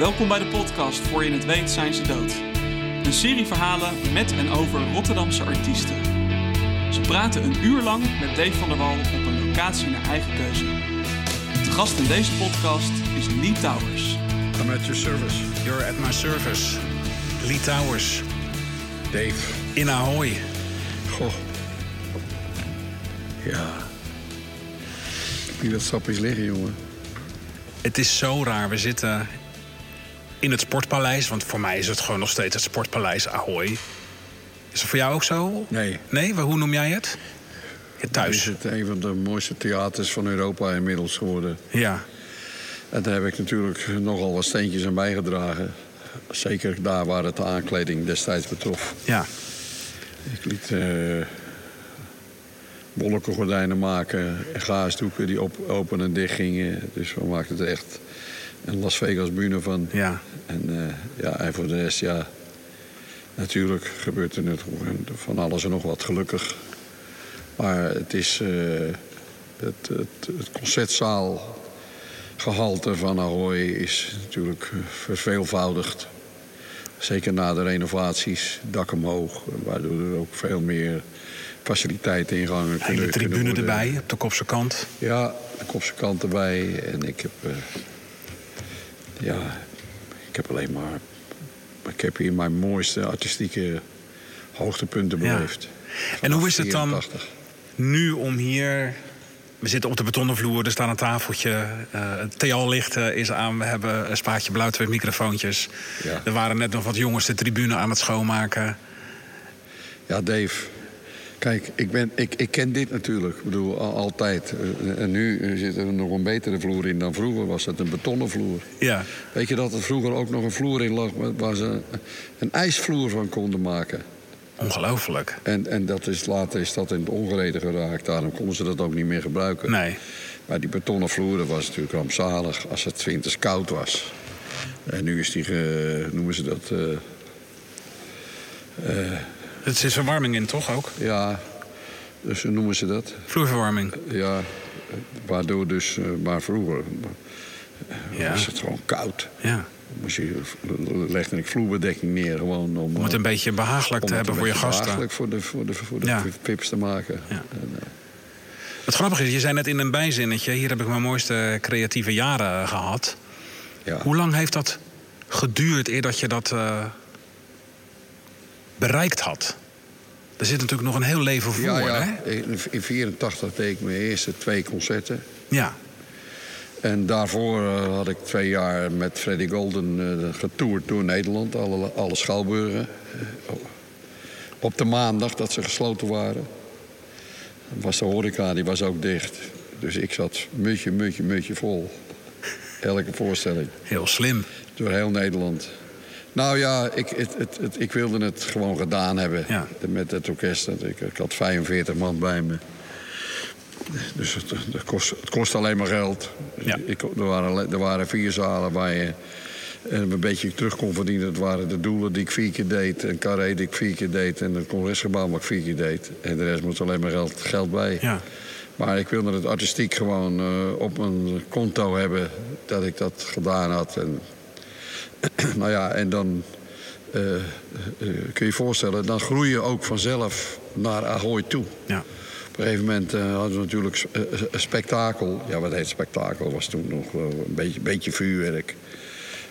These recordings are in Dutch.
Welkom bij de podcast Voor je het weet zijn ze dood. Een serie verhalen met en over Rotterdamse artiesten. Ze praten een uur lang met Dave van der Wal op een locatie naar eigen keuze. De gast in deze podcast is Lee Towers. I'm at your service. You're at my service. Lee Towers. Dave. In Ahoy. Goh. Ja. Wie dat sapjes liggen, jongen. Het is zo raar. We zitten in het Sportpaleis. Want voor mij is het gewoon nog steeds het Sportpaleis Ahoy. Is het voor jou ook zo? Nee. Nee? Hoe noem jij het? Je thuis. Is het een van de mooiste theaters van Europa inmiddels geworden. Ja. En daar heb ik natuurlijk nogal wat steentjes aan bijgedragen. Zeker daar waar het de aankleding destijds betrof. Ja. Ik liet uh, wolkengordijnen maken, gaasdoeken die op, open en dicht gingen. Dus we maakten er echt een Las Vegas bühne van. Ja. En, uh, ja, en voor de rest, ja, natuurlijk gebeurt er van alles en nog wat, gelukkig. Maar het is uh, het, het, het concertzaalgehalte van Ahoy is natuurlijk verveelvoudigd. Zeker na de renovaties, dak omhoog, waardoor er ook veel meer faciliteiten ingangen kunnen Hele tribune erbij, op de kopse kant. Ja, de kopse kant erbij. En ik heb... Uh, ja, ik heb alleen maar... Ik heb hier mijn mooiste artistieke hoogtepunten beleefd. Ja. En hoe is het dan nu om hier... We zitten op de betonnen vloer, er staat een tafeltje. Uh, het TL-licht is aan. We hebben een spaatje blauw, twee microfoontjes. Ja. Er waren net nog wat jongens de tribune aan het schoonmaken. Ja, Dave. Kijk, ik, ben, ik, ik ken dit natuurlijk. Ik bedoel, al, altijd. En nu zit er nog een betere vloer in dan vroeger. Was het een betonnen vloer. Ja. Weet je dat er vroeger ook nog een vloer in lag... waar ze een ijsvloer van konden maken. Ongelooflijk. En, en dat is, later is dat in het ongereden geraakt. Daarom konden ze dat ook niet meer gebruiken. Nee. Maar die betonnen vloer was natuurlijk rampzalig als het winters koud was. En nu is die, noemen ze dat... Uh, uh, het zit verwarming in, toch ook? Ja, dus hoe noemen ze dat? Vloerverwarming. Ja, waardoor dus... Uh, maar vroeger ja. was het gewoon koud. Ja. Moest je, legde ik vloerbedekking neer gewoon om... Om het een beetje behagelijk te hebben voor je gasten. behagelijk voor de, voor de, voor de ja. pips te maken. Ja. En, uh, het grappige is, je zei net in een bijzinnetje... hier heb ik mijn mooiste creatieve jaren gehad. Ja. Hoe lang heeft dat geduurd eer dat je dat uh, bereikt had? Er zit natuurlijk nog een heel leven voor, ja, ja. hè? In 1984 deed ik mijn eerste twee concerten. Ja. En daarvoor uh, had ik twee jaar met Freddy Golden uh, getoerd door Nederland, alle, alle schouwburgen. Uh, op de maandag dat ze gesloten waren, was de horeca die was ook dicht. Dus ik zat mutje, mutje, mutje vol. Elke voorstelling. Heel slim. Door heel Nederland. Nou ja, ik, het, het, het, ik wilde het gewoon gedaan hebben ja. met het orkest. Ik, ik had 45 man bij me. Dus het, het, kost, het kost alleen maar geld. Ja. Ik, er, waren, er waren vier zalen waar je een beetje terug kon verdienen. Dat waren de doelen die ik vier keer deed. Een carré die ik vier keer deed. En het congresgebouw wat ik vier keer deed. En de rest moest alleen maar geld, geld bij. Ja. Maar ik wilde het artistiek gewoon uh, op mijn konto hebben. Dat ik dat gedaan had. En, nou ja, en dan... Uh, uh, kun je je voorstellen, dan groei je ook vanzelf naar Ahoy toe. Ja. Op een gegeven moment uh, hadden we natuurlijk een spektakel. Ja, wat heet spektakel? Was toen nog een beetje, beetje vuurwerk.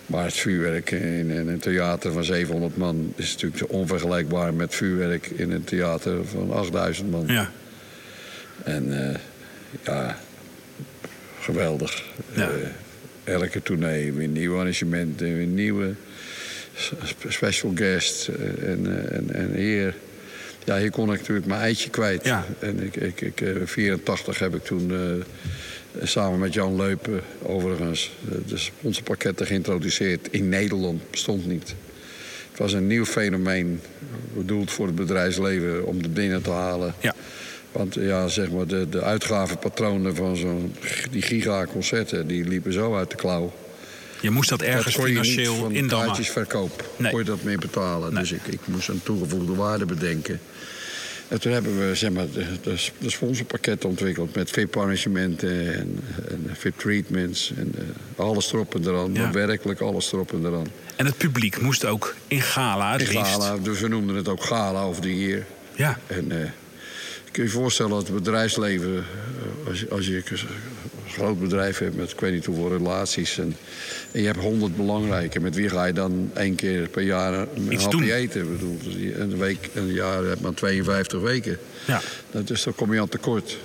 Maar het vuurwerk in, in, een theater van 700 man is natuurlijk onvergelijkbaar met vuurwerk in een theater van 8000 man. Ja. En ja, geweldig. Ja. Elke tournee weer nieuwe arrangementen, weer nieuwe special guest en, en, en hier ja, hier kon ik natuurlijk mijn eitje kwijt. Ja. En ik, ik, ik, 84 heb ik toen uh, samen met Jan Leupen, overigens, de sponsorpakketten geïntroduceerd. In Nederland bestond niet. Het was een nieuw fenomeen, bedoeld voor het bedrijfsleven, om het binnen te halen. Ja. Want ja, zeg maar, de, de uitgavenpatronen van zo'n die gigaconcerten, die liepen zo uit de klauw. Je moest dat ergens dat financieel van indammen. verkoop Nee. kon je dat meer betalen. Nee. Dus ik, ik moest een toegevoegde waarde bedenken. En toen hebben we zeg maar, de, de, de sponsorpakketten ontwikkeld met VIP-arrangementen en, en VIP-treatments. En uh, alles erop en eraan. Ja. Werkelijk alles erop en eraan. En het publiek moest ook in gala het In gala, dus we noemden het ook gala of the year. Ja. En uh, kun je je voorstellen dat het bedrijfsleven, uh, als, je, als je een groot bedrijf hebt met ik weet niet hoeveel relaties... en, en je hebt honderd belangrijke, met wie ga je dan één keer per jaar een Iets hapje eten? Ik bedoel, dus een, week, een jaar heb maar 52 weken. Ja. Dat is, dan kom je aan tekort.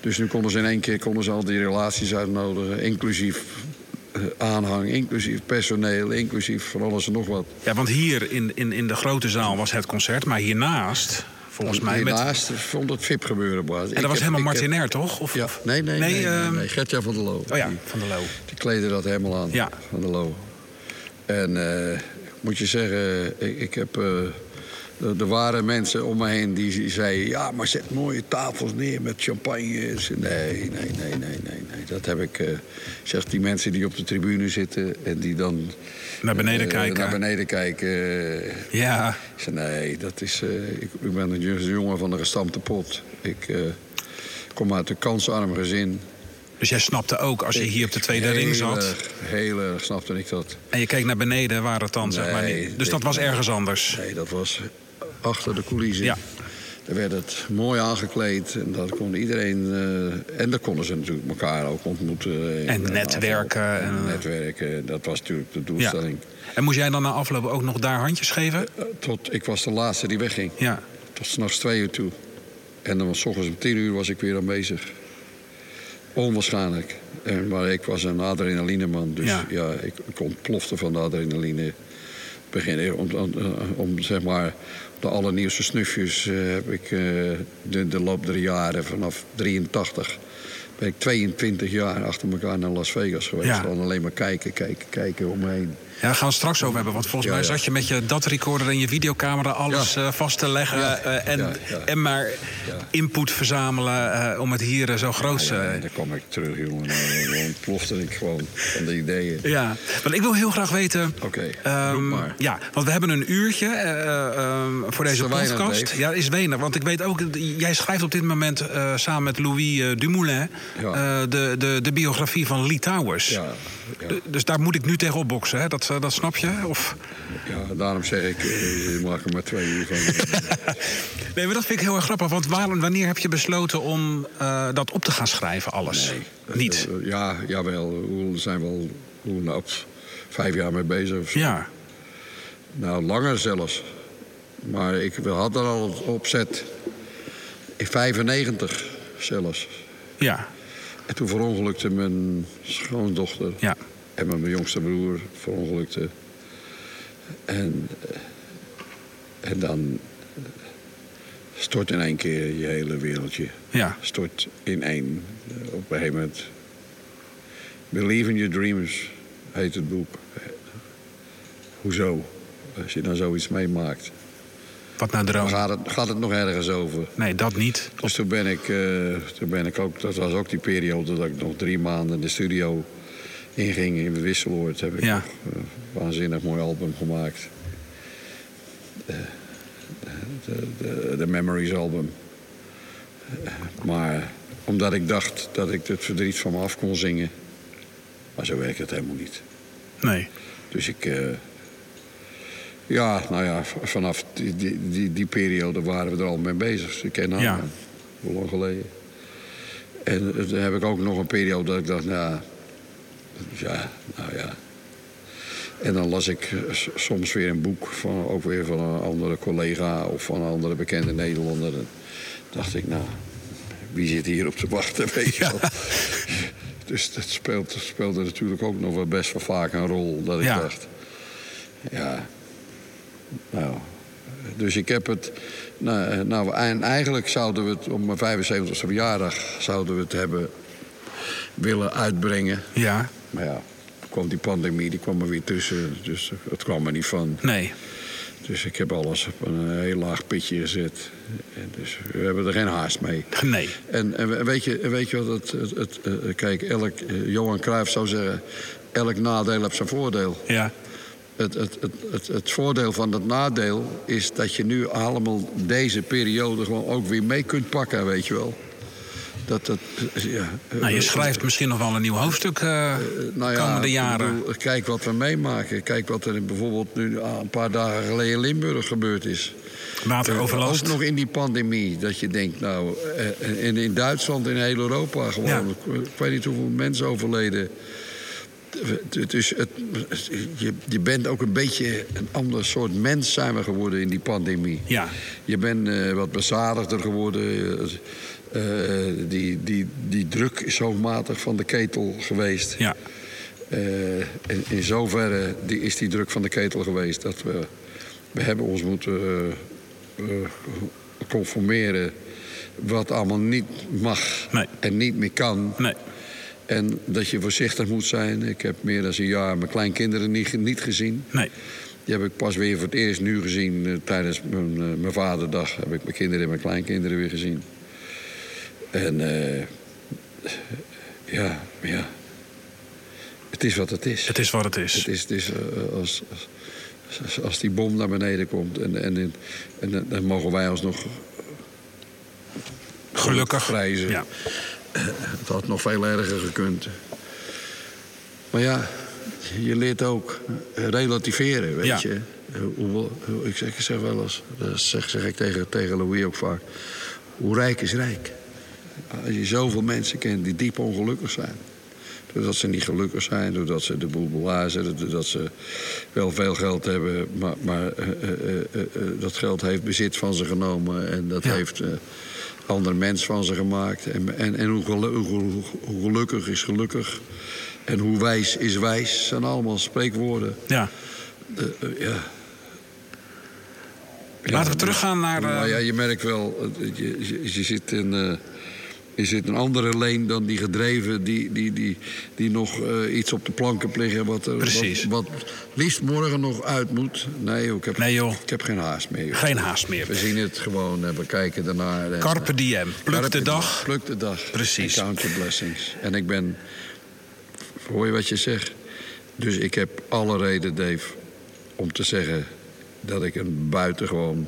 Dus nu konden ze in één keer konden ze al die relaties uitnodigen, inclusief eh, aanhang, inclusief personeel, inclusief van alles en nog wat. ja, want hier in, in, in de grote zaal was het concert, maar hiernaast, volgens mij... Met, vond het VIP gebeuren en dat was helemaal Martinair, toch? Of, Ja, nee, nee, nee, nee, ehm, nee, Gertja van der Loo. Oh ja, Die, van de Loo. die kleedde dat helemaal aan, Ja. van der Loo. En eh, moet je zeggen, ik, ik heb... eh, er waren mensen om me heen die zeiden... ja, maar zet mooie tafels neer met champagne. Nee, nee, nee, nee, nee, nee. Dat heb ik... zeg, die mensen die op de tribune zitten... en die dan... Naar beneden eh, kijken. Naar beneden kijken. Ja, ik zei, nee, dat is... eh, ik, ik ben een jongen van de gestampte pot. Ik kom uit een kansarm gezin. dus jij snapte ook als je hier op de tweede ring zat... Heel erg snapte ik dat. en je keek naar beneden, waar het dan, zeg maar niet. Dus dat was ergens anders. Nee, dat was achter de coulissen. Ja. Daar werd het mooi aangekleed. En dat kon iedereen... eh, en daar konden ze natuurlijk elkaar ook ontmoeten. En netwerken en, eh, netwerken, dat was natuurlijk de Ja. doelstelling. En moest jij dan na afloop ook nog daar handjes geven? Eh, Tot, ik was de laatste die wegging. Ja. Tot s'nachts twee uur toe. En dan was 's ochtends om tien uur was ik weer aanwezig. Onwaarschijnlijk. En, maar ik was een adrenalineman. Dus Ja. ja, ik, ik ontplofte van de adrenaline. Beginnen om, om, om zeg maar de allernieuwste snufjes eh, heb ik eh, de, de loop der jaren vanaf 83 ben ik 22 jaar achter elkaar naar Las Vegas geweest. Ja. Gewoon alleen maar kijken, kijken, kijken om me heen. Ja, daar gaan we het straks over hebben. Want volgens mij zat je met je datrecorder en je videocamera alles eh, vast te leggen. Eh, en, en maar input verzamelen eh, om het hier zo groot te... Ja, dan kwam ik terug, jongen. En dan ontplofte ik gewoon van de ideeën. Ja, want ik wil heel graag weten. Oké, ehm, roep maar. Ja, want we hebben een uurtje eh, eh, ehm, voor deze podcast. Ja, is weinig. Want ik weet ook, jij schrijft op dit moment samen met Louis Dumoulin de, de, de biografie van Lee Towers. Ja, ja. D- Dus daar moet ik nu tegen opboksen, hè? Dat, eh, dat snap je? Of... ja, daarom zeg ik, eh, je maakt er maar twee uur van. Nee, maar dat vind ik heel erg grappig. Want waar, wanneer heb je besloten om eh, dat op te gaan schrijven, alles? Niet? Eh, Ja, jawel. We zijn wel hoe, vijf jaar mee bezig. Of zo. Ja. Nou, langer zelfs. Maar ik we hadden al opzet in 95 zelfs. Ja. En toen verongelukte mijn schoondochter. Ja. En mijn jongste broer verongelukte. En, eh, en dan eh, stort in één keer je hele wereldje. Ja. Stort in één. Eh, Op een gegeven moment. Believe in your dreams heet het boek. Hoezo? Als je dan zoiets meemaakt. Wat Dan droom? gaat het, gaat het nog ergens over. Nee, dat niet. Dus toen ben ik, eh, toen ben ik ook, dat was ook die periode dat ik nog drie maanden in de studio inging in Wisseloord. Heb ik Ja. nog een waanzinnig mooi album gemaakt. De, de, de, de Memories album. Eh, Maar omdat ik dacht dat ik het verdriet van me af kon zingen. Maar zo werkt het helemaal niet. Nee. Dus ik. Ja, nou ja, vanaf die, die, die, die periode waren we er al mee bezig. Dus ik ken nou, Ja. hoe lang geleden. En eh, toen heb ik ook nog een periode dat ik dacht, nou. Ja, nou ja. En dan las ik eh, soms weer een boek, van, ook weer van een andere collega of van een andere bekende Nederlander. En dacht ik, nou, wie zit hier op te wachten, weet je wel. Dus dat speelt, speelde natuurlijk ook nog wel best wel vaak een rol. Dat ik Ja. dacht, ja, nou. Dus ik heb het. Nou, eh, nou, en eigenlijk zouden we het op mijn 75e verjaardag zouden we het hebben willen uitbrengen. Ja. Maar ja, kwam die pandemie, die kwam er weer tussen. Dus het kwam er niet van. Nee. Dus ik heb alles op een heel laag pitje gezet. En dus we hebben er geen haast mee. Nee. En, en weet, je, weet je wat het, het, het, eh, kijk, elk, eh, Johan Cruijff zou zeggen... elk nadeel heeft zijn voordeel. Ja. Het, het, het, het, het voordeel van het nadeel is dat je nu allemaal deze periode gewoon ook weer mee kunt pakken, weet je wel. Dat, dat, ja. Nou, je schrijft misschien nog wel een nieuw hoofdstuk uh, nou ja, komende jaren. Bedoel, kijk wat we meemaken. Kijk wat er bijvoorbeeld nu een paar dagen geleden in Limburg gebeurd is. Wateroverlast. Ook nog in die pandemie. Dat je denkt, nou, in, in Duitsland, in heel Europa gewoon. Ik weet niet hoeveel mensen overleden. Dus het, je, je bent ook een beetje een ander soort mens zijn we geworden in die pandemie. Ja. Je bent uh, wat bezadigder geworden. Uh, die, die, die druk is hoogmatig van de ketel geweest. Ja. Uh, in, in zoverre die, is die druk van de ketel geweest dat we, we hebben ons moeten conformeren wat allemaal niet mag nee. en niet meer kan. Nee. En dat je voorzichtig moet zijn. Ik heb meer dan een jaar mijn kleinkinderen niet, niet gezien. Nee. Die heb ik pas weer voor het eerst nu gezien. Uh, tijdens mijn, uh, mijn vaderdag heb ik mijn kinderen en mijn kleinkinderen weer gezien. En uh, ja, ja. Het is wat het is. Het is wat het is. Het is, het is als, als, als, die bom naar beneden komt. En, en, en, dan mogen wij alsnog gelukkig prijzen. Ja. Het had nog veel erger gekund. Maar ja, je leert ook relativeren, weet ja. je. Hoe, hoe, ik, zeg, ik zeg wel eens, dat zeg, zeg ik tegen, tegen Louis ook vaak... hoe rijk is rijk? Als je zoveel mensen kent die diep ongelukkig zijn... doordat ze niet gelukkig zijn, doordat ze de boel blazen... doordat ze wel veel geld hebben... maar, maar uh, uh, uh, dat geld heeft bezit van ze genomen... en dat ja. heeft ander mens van ze gemaakt. En, en, en hoe, gelukkig, hoe, hoe, gelukkig is gelukkig. En hoe wijs is wijs. zijn allemaal spreekwoorden. Ja. Uh, uh, ja. Laten we teruggaan naar... Nou ja, je merkt wel, je, je, je zit in... Je zit een andere leen dan die gedreven die, die, die, die nog uh, iets op de planken liggen. Wat, er, Precies. Wat, wat liefst morgen nog uit moet. Nee, joh, ik, heb, nee, joh. ik heb geen haast meer. Joh. Geen haast meer. We zien het gewoon en we kijken ernaar. En, Carpe diem. Pluk Carpe de dag. Pluk de dag. Precies. count your blessings. En ik ben... Hoor je wat je zegt? Dus ik heb alle reden, Dave, om te zeggen dat ik een buitengewoon...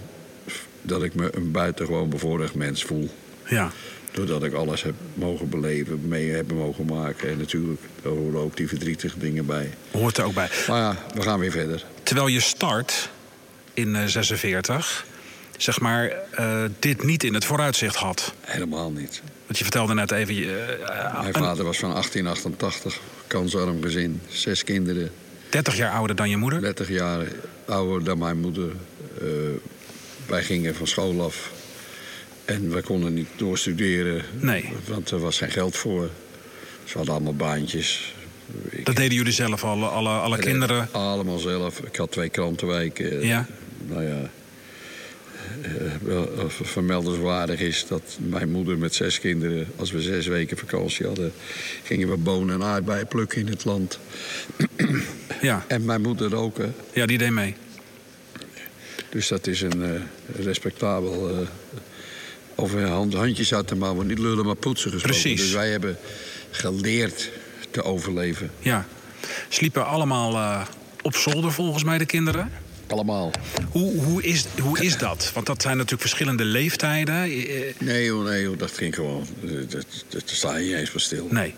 dat ik me een buitengewoon bevoorrecht mens voel. Ja. Doordat ik alles heb mogen beleven, mee heb mogen maken. En natuurlijk, daar horen ook die verdrietige dingen bij. Hoort er ook bij. Maar ja, we gaan weer verder. Terwijl je start in uh, 46, zeg maar, uh, dit niet in het vooruitzicht had. Helemaal niet. Want je vertelde net even... Uh, Mijn vader was van 1888, kansarm gezin, zes kinderen. 30 jaar ouder dan je moeder? 30 jaar ouder dan mijn moeder. Wij gingen van school af. En we konden niet doorstuderen. Nee. Want er was geen geld voor. Ze hadden allemaal baantjes. Ik, dat deden jullie zelf, alle, alle, alle kinderen? Allemaal zelf. Ik had twee krantenwijken. Ja. Nou ja. Wel vermeldenswaardig is dat mijn moeder met zes kinderen, als we zes weken vakantie hadden, gingen we bonen en aardbeien plukken in het land. Ja. En mijn moeder ook. Hè. Ja, die deed mee. Dus dat is een uh, respectabel. Uh, over hand, handjes uit de mouwen, niet lullen maar poetsen gesproken. Precies. Dus wij hebben geleerd te overleven. Ja. Sliepen allemaal uh, op zolder volgens mij de kinderen? Allemaal. Hoe, hoe, is, hoe is dat? Want dat zijn natuurlijk verschillende leeftijden. Nee joh, nee joh, dat ging gewoon. Daar sta je niet eens voor stil. Nee.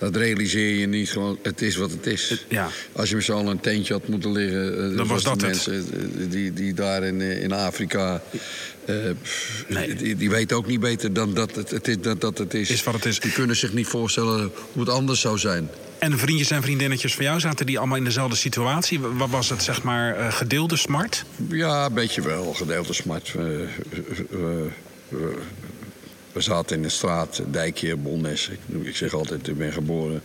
Dat realiseer je niet gewoon. Het is wat het is. Ja. Als je met z'n allen een tentje had moeten liggen... Dan was dat mensen het. Die, die daar in, in Afrika... Uh, nee. die, die weten ook niet beter dan dat het, het is, dat, dat het is. Is wat het is. Die kunnen zich niet voorstellen hoe het anders zou zijn. En vriendjes en vriendinnetjes van jou zaten die allemaal in dezelfde situatie? Wat was het, zeg maar, gedeelde smart? Ja, een beetje wel, gedeelde smart. Uh, we zaten in de straat, dijkje, Bolnes. Ik, ik, zeg altijd, ik ben geboren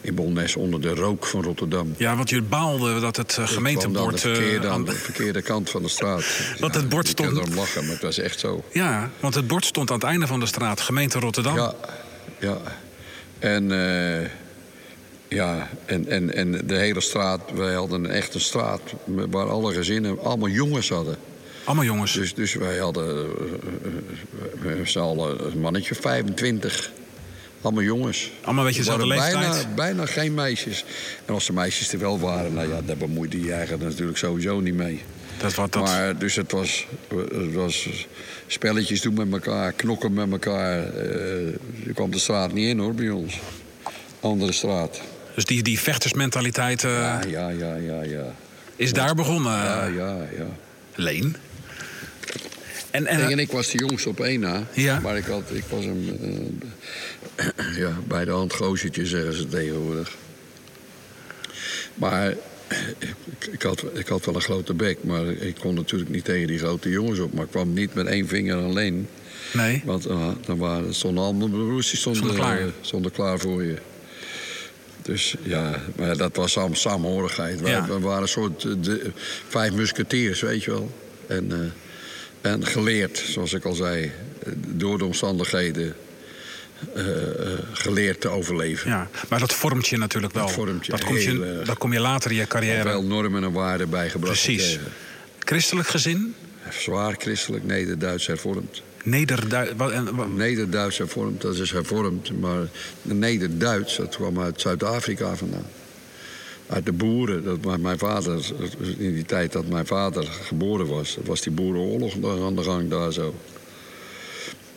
in Bolnes onder de rook van Rotterdam. Ja, want je baalde dat het uh, gemeentebord... de verkeerde, aan de verkeerde kant van de straat. want ja, het bord stond... Ik kan erom lachen, maar het was echt zo. Ja, want het bord stond aan het einde van de straat, gemeente Rotterdam. Ja, ja. En... Uh, ja, en, en, en de hele straat, wij hadden echt een straat waar alle gezinnen allemaal jongens hadden. Allemaal jongens? Dus, dus wij hadden uh, uh, allen een mannetje 25. Allemaal jongens. Allemaal een beetje dezelfde leeftijd? Bijna, bijna geen meisjes. En als de meisjes er wel waren, nou ja, daar bemoeide je eigenlijk natuurlijk sowieso niet mee. Dat wat dat... Maar dus het was, het was spelletjes doen met elkaar, knokken met elkaar. Uh, je kwam de straat niet in hoor, bij ons. Andere straat. Dus die, die vechtersmentaliteit... Uh, ja, ja, ja, ja, ja. Is daar begonnen? Ja, ja, ja. Leen? En, en, en, ik was de jongste op één na. Ja. Maar ik, had, ik was een... Uh, ja, bij de hand goosje zeggen ze tegenwoordig. Maar ik, ik, had, ik had wel een grote bek, maar ik kon natuurlijk niet tegen die grote jongens op. Maar ik kwam niet met één vinger alleen. Nee. Want uh, dan waren, stonden al mijn broers die stonden, stonden, klaar. Uh, stonden klaar voor je. Dus ja, maar dat was samen, samenhorigheid. Ja. We, waren een soort de, vijf musketiers, weet je wel. En, en geleerd, zoals ik al zei, door de omstandigheden uh, geleerd te overleven. Ja, maar dat vormt je natuurlijk wel. Dat vormt je dat, kom je, dat kom je later in je carrière. wel normen en waarden bijgebracht. Precies. Christelijk gezin? Zwaar christelijk, Neder-Duits hervormd. Neder-Duits hervormd, dat is hervormd. Maar Neder-Duits, dat kwam uit Zuid-Afrika vandaan. Uit de boeren. Dat mijn vader, in die tijd dat mijn vader geboren was, was die boerenoorlog aan de gang daar zo.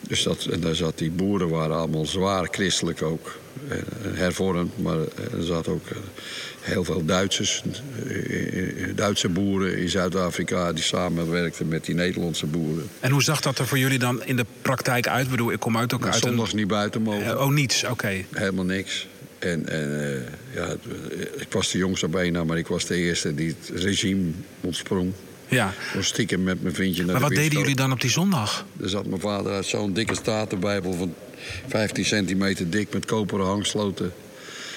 Dus dat, en daar zat die boeren waren allemaal zwaar christelijk ook. Hervormd, maar er zat ook heel veel Duitsers, Duitse boeren in Zuid-Afrika die samenwerkten met die Nederlandse boeren. En hoe zag dat er voor jullie dan in de praktijk uit? Ik bedoel, ik kom uit ook nou, uit zondags een... niet buiten mogen. oh, niets, oké. Okay. Helemaal niks. En, en uh, ja, ik was de jongste bijna, maar ik was de eerste die het regime ontsprong. Ja. Stiekem met mijn vriendje naar Maar de wat deden jullie dan op die zondag? Er zat mijn vader uit zo'n dikke statenbijbel van 15 centimeter dik met koperen hangsloten.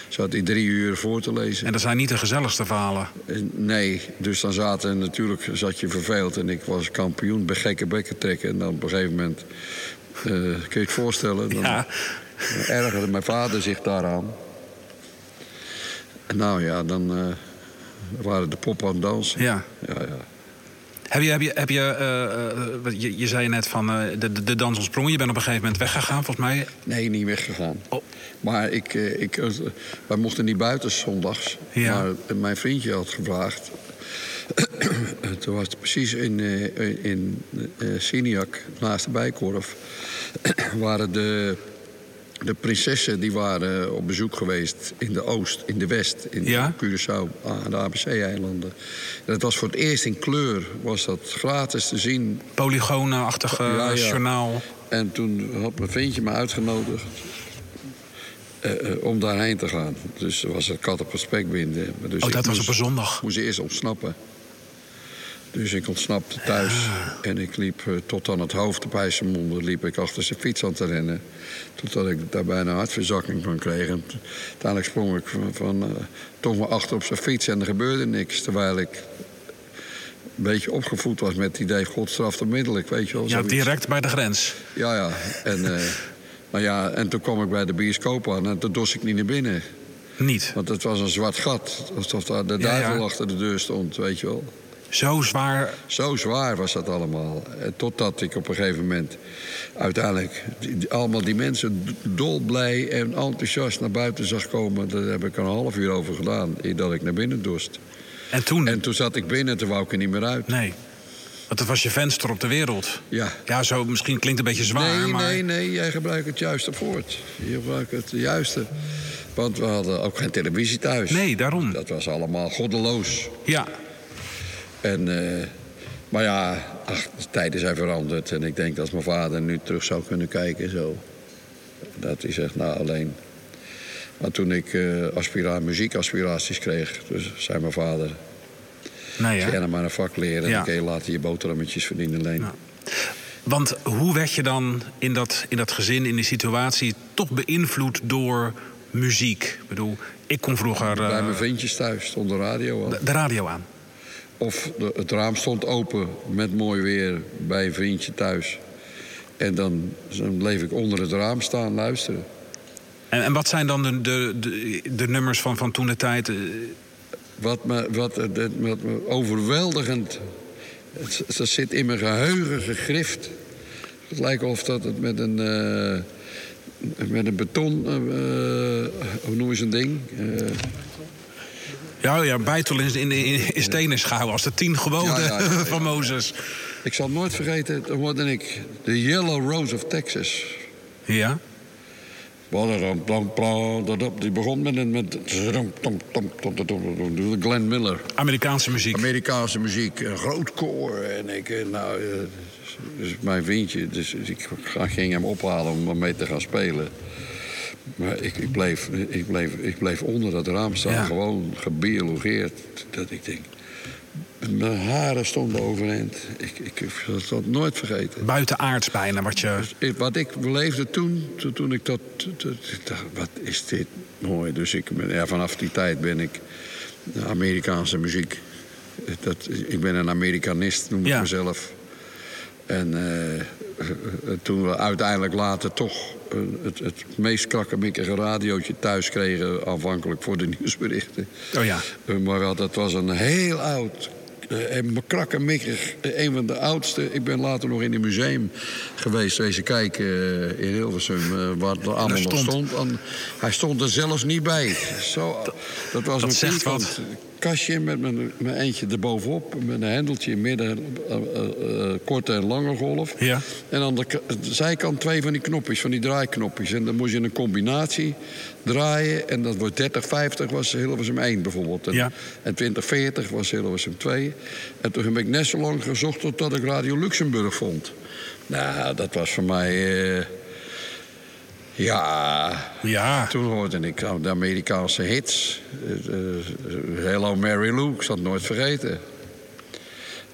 Zat hij drie uur voor te lezen. En dat zijn niet de gezelligste verhalen. Nee, dus dan zaten natuurlijk zat je verveeld. En ik was kampioen bij gekke bekken trekken. En dan op een gegeven moment, uh, kun je het voorstellen... Dan ja. ergerde mijn vader zich daaraan. Nou ja, dan uh, waren de poppen aan het dansen. Ja. ja, ja. Heb je, heb je, heb je, uh, je, je, zei net van uh, de, de dans ontsprongen. Je bent op een gegeven moment weggegaan, volgens mij. Nee, niet weggegaan. Oh. Maar ik, ik, wij mochten niet buiten zondags. Ja. Maar mijn vriendje had gevraagd. Toen was het precies in, in, in Siniak, naast de Bijkorf... waren de de prinsessen die waren op bezoek geweest in de Oost, in de West, in ja? Curaçao, aan de ABC-eilanden. Dat was voor het eerst in kleur, was dat gratis te zien. Polygonen-achtig ja, ja. journaal. En toen had mijn vriendje me uitgenodigd uh, uh, om daarheen te gaan. Dus was een kat op het spek binden. Dus oh, dat was op een zondag? moest eerst ontsnappen. Dus ik ontsnapte thuis ja. en ik liep uh, tot aan het hoofd op IJsselmonde... liep ik achter zijn fiets aan te rennen. Totdat ik daar bijna een hartverzakking van kreeg. En uiteindelijk sprong ik van, van uh, toch maar achter op zijn fiets en er gebeurde niks. Terwijl ik een beetje opgevoed was met het idee... God straft onmiddellijk, weet je wel. Ja, zoiets. direct bij de grens. Ja, ja. En, uh, maar ja, en toen kwam ik bij de bioscoop aan en toen dos ik niet naar binnen. Niet? Want het was een zwart gat. Alsof daar de duivel ja, ja. achter de deur stond, weet je wel. Zo zwaar. Zo zwaar was dat allemaal. Totdat ik op een gegeven moment uiteindelijk die, allemaal die mensen dolblij en enthousiast naar buiten zag komen. Daar heb ik een half uur over gedaan, dat ik naar binnen dorst. En toen? En toen zat ik binnen, toen wou ik er niet meer uit. Nee. Want dat was je venster op de wereld. Ja. Ja, zo misschien klinkt het een beetje zwaar, nee, maar... Nee, nee, jij gebruikt het juiste woord. Je gebruikt het juiste. Want we hadden ook geen televisie thuis. Nee, daarom. Dat was allemaal goddeloos. Ja. En, uh, maar ja, ach, de tijden zijn veranderd. En ik denk dat mijn vader nu terug zou kunnen kijken. Zo. Dat hij zegt, nou alleen. Maar toen ik uh, aspira muziekaspiraties kreeg, dus zei mijn vader. Nou ja. Ga nou maar een vak leren Ja. en kun je later je boterhammetjes verdienen alleen. Want hoe werd je dan in dat, in dat gezin, in die situatie, toch beïnvloed door muziek? Ik bedoel, ik kon vroeger. Bij eh, mijn vriendjes thuis stond de radio aan. de, de radio aan. Of de, het raam stond open met mooi weer bij een vriendje thuis. En dan, dan bleef ik onder het raam staan luisteren. En, en wat zijn dan de, de, de, de nummers van, van toen de tijd? eh, Wat me, wat, het- wat me overweldigend. Het, het zit in mijn geheugen gegrift. Het lijkt of dat het met een. eh, met een beton, uh, hoe noemen ze een ding? Ja, ja, bijtel in, in, in, stenen schouwen als de tien gewone van Mozes. Ik zal nooit vergeten, toen hoorde ik de Yellow Rose of Texas. Ja? Die begon met, met Glenn Miller. Amerikaanse muziek. Amerikaanse muziek, een groot koor. En ik, nou, dus mijn vriendje, dus ik ging hem ophalen om mee te gaan spelen. Maar ik, ik, bleef, ik, bleef, ik bleef onder dat raam staan, gewoon gebiologeerd. Dat ik denk, mijn haren stonden overeind. Ik, ik, ik zal dat nooit vergeten. Buitenaards bijna, wat je... Dus wat ik beleefde toen, toen, ik dat... dacht, wat is dit mooi. Dus ik, ja, vanaf die tijd ben ik Amerikaanse muziek. Dat, ik ben een Amerikanist, noem ik mezelf. En uh, toen we uiteindelijk later toch het, het meest krakkemikkige radiootje thuis kregen... aanvankelijk voor de nieuwsberichten. Oh ja. Maar dat was een heel oud uh, krakkemikkig. Een van de oudste. Ik ben later nog in het museum geweest, wezen kijken uh, in Hilversum, uh, waar het allemaal nog stond. En hij stond er zelfs niet bij. Zo, dat was dat een zegt wat kastje met mijn, mijn eentje erbovenop. Met een hendeltje in midden, uh, uh, korte en lange golf. Ja. En aan de, zijkant twee van die knopjes, van die draaiknopjes. En dan moest je een combinatie draaien. En dat wordt 3050 was Hilversum 1 bijvoorbeeld. En, ja. en 2040 was Hilversum 2. En toen heb ik net zo lang gezocht totdat ik Radio Luxemburg vond. Nou, dat was voor mij... Ja, ja. toen hoorde ik de Amerikaanse hits. Hello Mary Lou, ik zal het nooit vergeten.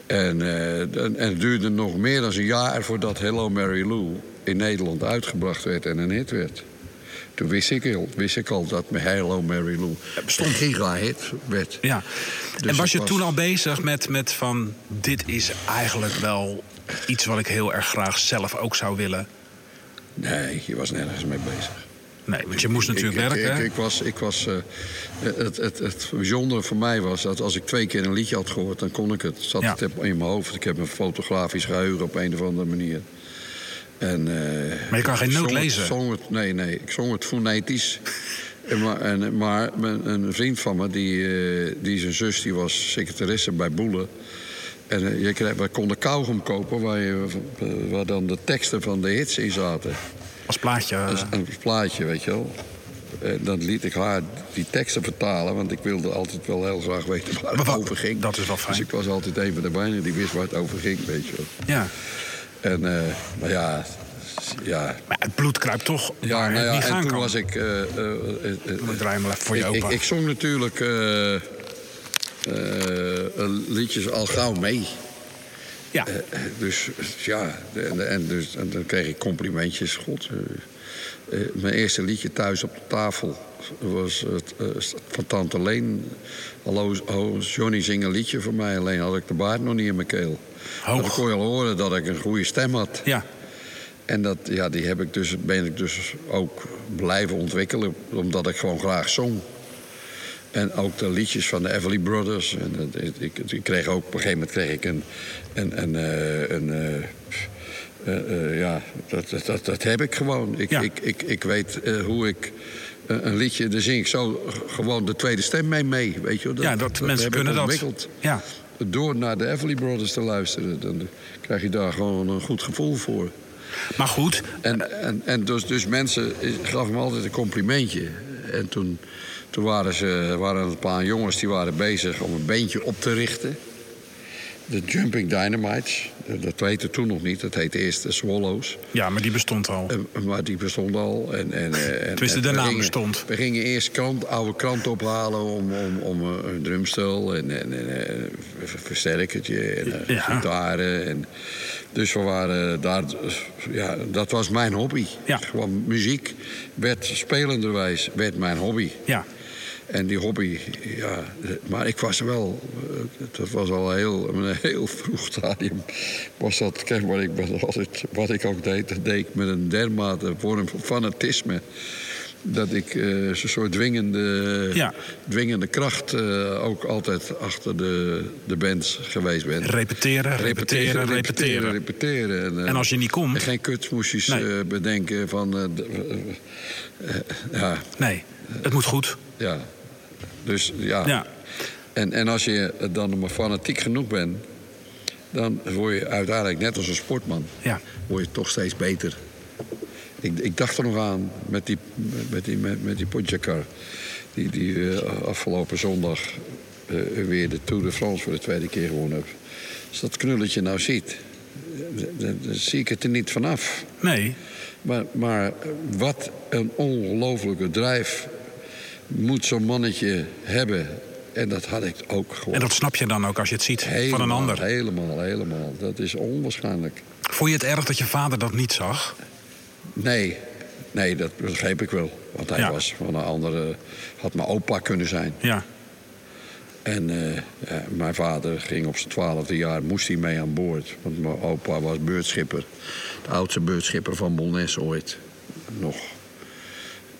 En, uh, en, het duurde nog meer dan een jaar voordat Hello Mary Lou in Nederland uitgebracht werd en een hit werd. Toen wist ik al, wist ik al dat Hello Mary Lou een giga-hit werd. Ja. Dus en was je toen al bezig met, met van... dit is eigenlijk wel iets wat ik heel erg graag zelf ook zou willen... Nee, je was nergens mee bezig. Nee, want je moest natuurlijk werken. Ik, ik, was, ik was, uh, het, het, het bijzondere voor mij was dat als ik twee keer een liedje had gehoord, dan kon ik het. Zat het in mijn hoofd. Ik heb een fotografisch geheugen op een of andere manier. En, uh, maar je kan geen noot lezen? Zong het, nee, nee. Ik zong het fonetisch. en, maar, en, maar een vriend van me, die, uh, die zijn zus, die was secretaresse bij Boelen. En uh, je kreeg, we konden kauwgom kopen waar, je, waar dan de teksten van de hits in zaten. Als plaatje? Als, een plaatje, weet je wel. En dan liet ik haar die teksten vertalen, want ik wilde altijd wel heel graag weten waar het over ging. Dat is wel fijn. Dus ik was altijd een van de bijna die wist waar het over ging, weet je wel. Ja. En, uh, maar ja, ja. Maar het bloed kruipt toch ja, nou ja, niet gaan en toen kan. was ik... Uh, uh, uh, draai maar even voor je ik. Ik, ik zong natuurlijk liedjes al gauw mee. Ja. dus ja, en, en, dus, en dan kreeg ik complimentjes. God, mijn eerste liedje thuis op de tafel was het, van Tante Leen. Hallo, oh, Johnny zing een liedje voor mij. Alleen had ik de baard nog niet in mijn keel. Hoog. Dan kon je al horen dat ik een goede stem had. Ja. En dat, ja, die heb ik dus, ben ik dus ook blijven ontwikkelen, omdat ik gewoon graag zong. En ook de liedjes van de Everly Brothers. En dat, ik, ik, kreeg ook, op een gegeven moment kreeg ik een. een, een, een, een uh, ja, dat, dat, dat, heb ik gewoon. Ik, Ja. ik, ik, ik weet hoe ik een liedje, daar zing ik zo gewoon de tweede stem mee mee. Weet je, wel. ja, dat, mensen kunnen dat. Ja. Door naar de Everly Brothers te luisteren, dan krijg je daar gewoon een goed gevoel voor. Maar goed. En, en, en dus, dus mensen gaven me altijd een complimentje. En toen, toen waren, ze, waren een paar jongens die waren bezig om een beentje op te richten. De Jumping Dynamites. Dat weten toen nog niet. Dat heette eerst de Swallows. Ja, maar die bestond al. En, maar die bestond al. En, en, en, Tenminste, de naam bestond. We gingen eerst krant, oude kranten ophalen om, om, om een drumstel en, en een versterkertje en Ja. gitaren. En, dus we waren daar, ja, dat was mijn hobby. Ja. Gewoon muziek werd spelenderwijs werd mijn hobby. Ja. En die hobby, ja, maar ik was wel, dat was al heel, een heel vroeg stadium. Was dat, kijk, wat ik, wat, altijd, wat ik ook deed, dat deed ik met een dermate vorm van fanatisme. dat ik uh, zo'n soort dwingende, ja. dwingende kracht uh, ook altijd achter de, de bands geweest ben. Repeteren, repeteren, repeteren. repeteren, En, uh, en, als je niet komt... En geen kutsmoesjes nee. bedenken van... ja. Nee, het moet goed. Ja, dus ja. ja. En, en als je dan maar fanatiek genoeg bent... dan word je uiteindelijk net als een sportman... Ja. word je toch steeds beter. Ik, ik dacht er nog aan met die, met die, met, met die. Die, die uh, afgelopen zondag uh, weer de Tour de France voor de tweede keer gewonnen heeft. Als dat knulletje nou ziet, dan, dan zie ik het er niet vanaf. Nee. Maar, maar wat een ongelofelijke drijf moet zo'n mannetje hebben. En dat had ik ook gewoon. En dat snap je dan ook als je het ziet van een ander? Helemaal, helemaal. Dat is onwaarschijnlijk. Vond je het erg dat je vader dat niet zag? Nee, nee, dat begreep ik wel. Want hij was van een andere. had mijn opa kunnen zijn. Ja. En uh, ja, mijn vader ging op zijn twaalfde jaar, moest hij mee aan boord. Want mijn opa was beurtschipper. De oudste beurtschipper van Bolnes ooit. Nog.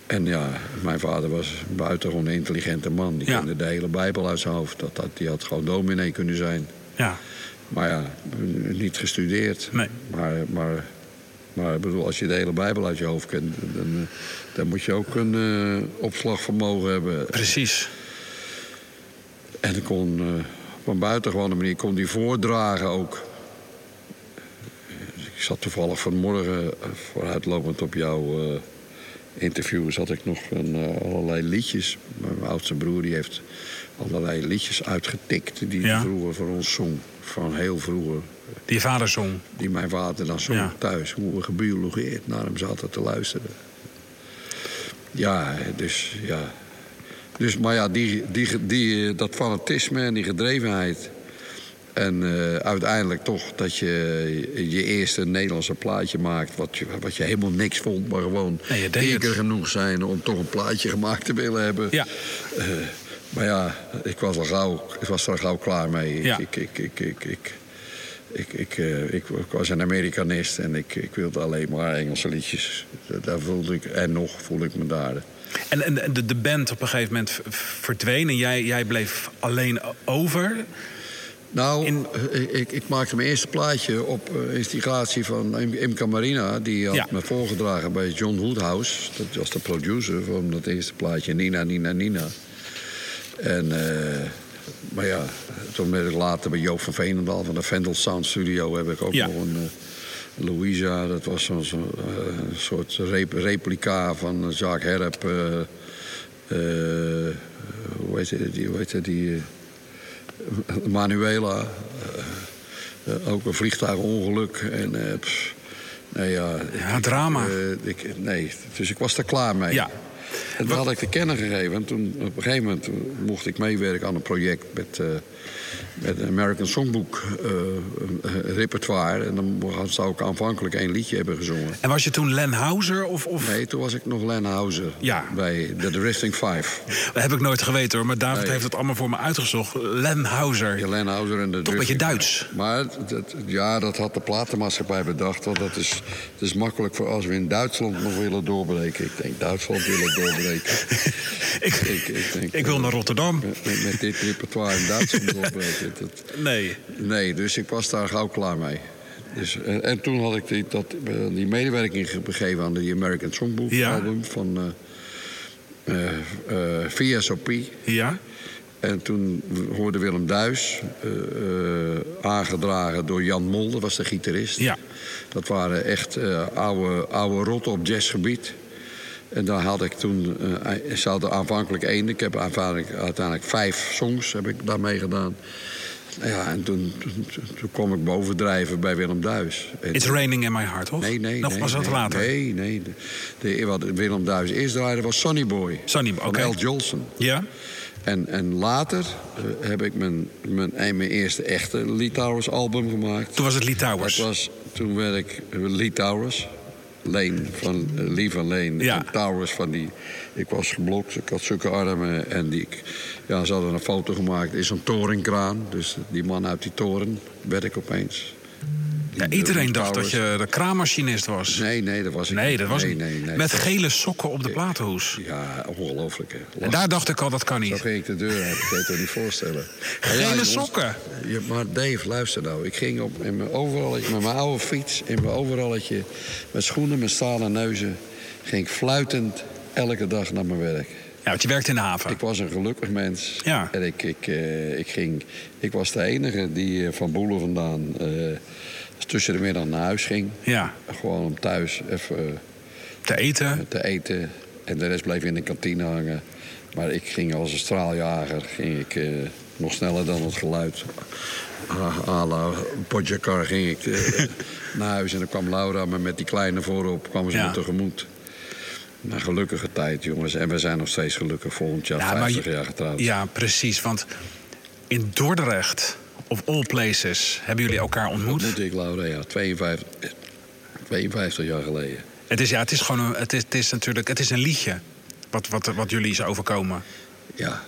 En ja, mijn vader was een buitengewoon intelligente man. Die kende de hele Bijbel uit zijn hoofd. Dat, dat, die had gewoon dominee kunnen zijn. Ja. Maar ja, niet gestudeerd. Nee. Maar, maar maar bedoel, als je de hele Bijbel uit je hoofd kent, dan, dan moet je ook een uh, opslagvermogen hebben. Precies. En dan kon uh, op een buitengewone manier kon die voordragen ook. Ik zat toevallig vanmorgen, eh, vooruitlopend op jouw uh, interview, zat ik nog een, allerlei liedjes. Mijn oudste broer die heeft allerlei liedjes uitgetikt die ja. vroeger voor ons zong. Van heel vroeger. Die vader zong? Die mijn vader dan zong thuis. Hoe we gebiologeerd naar hem zaten te luisteren. Ja, dus ja. Dus, maar ja, die, die, die, dat fanatisme en die gedrevenheid. En uh, uiteindelijk toch dat je je eerste Nederlandse plaatje maakt... wat je, wat je helemaal niks vond, maar gewoon nee, genoeg zijn... om toch een plaatje gemaakt te willen hebben. Ja. Uh, maar ja, ik was, al gauw, ik was er gauw klaar mee. Ja. Ik, ik, ik, ik, ik, ik, ik, uh, ik, was een Amerikanist en ik, ik wilde alleen maar Engelse liedjes. Daar voelde ik, en nog voel ik me daar. En, en de, de band op een gegeven moment verdween en jij, jij bleef alleen over. Nou, In... ik, ik, maakte mijn eerste plaatje op uh, instigatie van Imca Marina. Die had ja. me voorgedragen bij John Woodhouse. Dat was de producer van dat eerste plaatje, Nina, Nina, Nina. En, uh, maar ja, toen ben ik later bij Joop van Veenendaal van de Vendel Sound Studio... heb ik ook nog een... Uh, Louisa, dat was zo'n zo, uh, soort rep replica van Jacques Herp. hoe heet die, hoe heet die Manuela. ook een vliegtuigongeluk. En, pff, nee, ja, ja, drama. Ik, ik, nee, dus ik was er klaar mee. Ja. En dat had ik te kennen gegeven. En toen, op een gegeven moment mocht ik meewerken aan een project met, uh, met een American Songbook uh, repertoire. En dan zou ik aanvankelijk één liedje hebben gezongen. En was je toen Len Hauser? Of, of... Nee, toen was ik nog Len Hauser. Ja. Bij The Drifting Five. Dat heb ik nooit geweten hoor, maar David heeft het allemaal voor me uitgezocht. Len Hauser. Ja, Len Hauser en de Toch een beetje Duits. Maar dat, ja, dat had de platenmaatschappij bedacht. Want dat is, het is makkelijk voor als we in Duitsland nog willen doorbreken. Ik denk Duitsland willen doorbreken. ik, ik, ik, denk, ik, wil naar Rotterdam. Met, met dit repertoire in Duitsland doorbreken. nee. Nee, dus ik was daar gauw klaar mee. Dus, en, en, toen had ik die, dat, die medewerking gegeven aan de American Songbook ja. album van uh, uh, uh, VSOP. Ja. En toen hoorde Willem Duis, aangedragen door Jan Mol, dat was de gitarist. Ja. Dat waren echt oude, oude rotten op jazzgebied. En daar had ik toen, uh, ik had aanvankelijk één. Ik heb aanvankelijk, uiteindelijk vijf songs heb ik daarmee gedaan. Ja, en toen, toen, toen kwam ik bovendrijven bij Willem Duis. It's Raining in My Heart, toch? Nee, nee. Nog nee, was dat nee, later? Nee, nee. De, de, wat Willem Duis eerst draaide was Sonny Boy. Sonny Boy, oké. L. Jolson. Ja. En, en later uh, heb ik mijn, mijn, mijn eerste echte Lee Towers album gemaakt. Toen was het Lee Towers? Dat was, toen werd ik Lee Towers. Lane, van uh, Lee van Lane. Ja. Towers van die... Ik was geblokt, ik had zulke armen. En die, ja, ze hadden een foto gemaakt in zo'n torenkraan. Dus die man uit die toren werd ik opeens. Ja, iedereen dacht dat je de kraammachinist was. Nee, nee, dat was ik Nee, dat was nee, niet. nee, nee. Met gele sokken op de platenhoes. Ja, ongelooflijk. hè. En daar dacht ik al, dat kan Zo niet. ging ik de deur uit. Ik kan je het niet voorstellen. Ja, Gele jongens, sokken. Ja, maar Dave, luister nou. Ik ging op, in mijn overalletje, met mijn oude fiets, in mijn overalletje... met schoenen, met stalen neuzen... ging ik fluitend elke dag naar mijn werk. Ja, want je werkt in de haven. Ik was een gelukkig mens. Ja. En ik, ik, eh, ik, ging, ik was de enige die eh, van Boelen vandaan... eh, tussen de middag naar huis ging. Ja, Gewoon om thuis even... te eten. te eten. En de rest bleef in de kantine hangen. Maar ik ging als een straaljager ging ik, nog sneller dan het geluid. Ah, à la Podjakar ging ik naar huis. En dan kwam Laura me met die kleine voorop. kwamen ze Ja. me tegemoet. Een gelukkige tijd, jongens. En we zijn nog steeds gelukkig volgend jaar, Ja, maar 50 je- jaar getrouwd. Ja, precies. Want in Dordrecht, of all places, hebben jullie elkaar ontmoet. Ontmoette ik Laura, ja. 52, 52 jaar geleden. Het is, ja, het is gewoon een, het is, het is natuurlijk het is een liedje wat, wat, wat jullie is overkomen. Ja.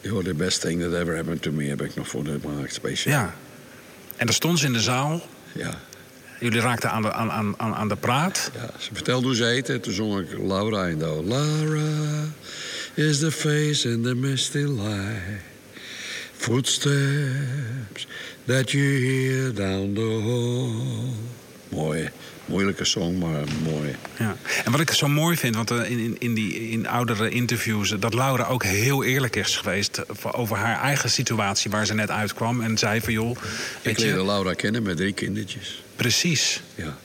You're the best thing that ever happened to me, heb ik nog voor de gemaakt, speciaal. Ja. En daar stond ze in de zaal. ja. Jullie raakten aan de, aan, aan, aan de praat. Ja, ze vertelde hoe ze heette. Toen zong ik Laura in do. Laura is the face in the misty light. Footsteps that you hear down the hall. Mooi. Moeilijke song, maar mooi. Ja. En wat ik zo mooi vind, want eh, in, in, in, die, in oudere interviews... dat Laura ook heel eerlijk is geweest eh, over haar eigen situatie... waar ze net uitkwam en zei van joh, Ik leerde je, Laura kennen met drie kindertjes. precies. Ja.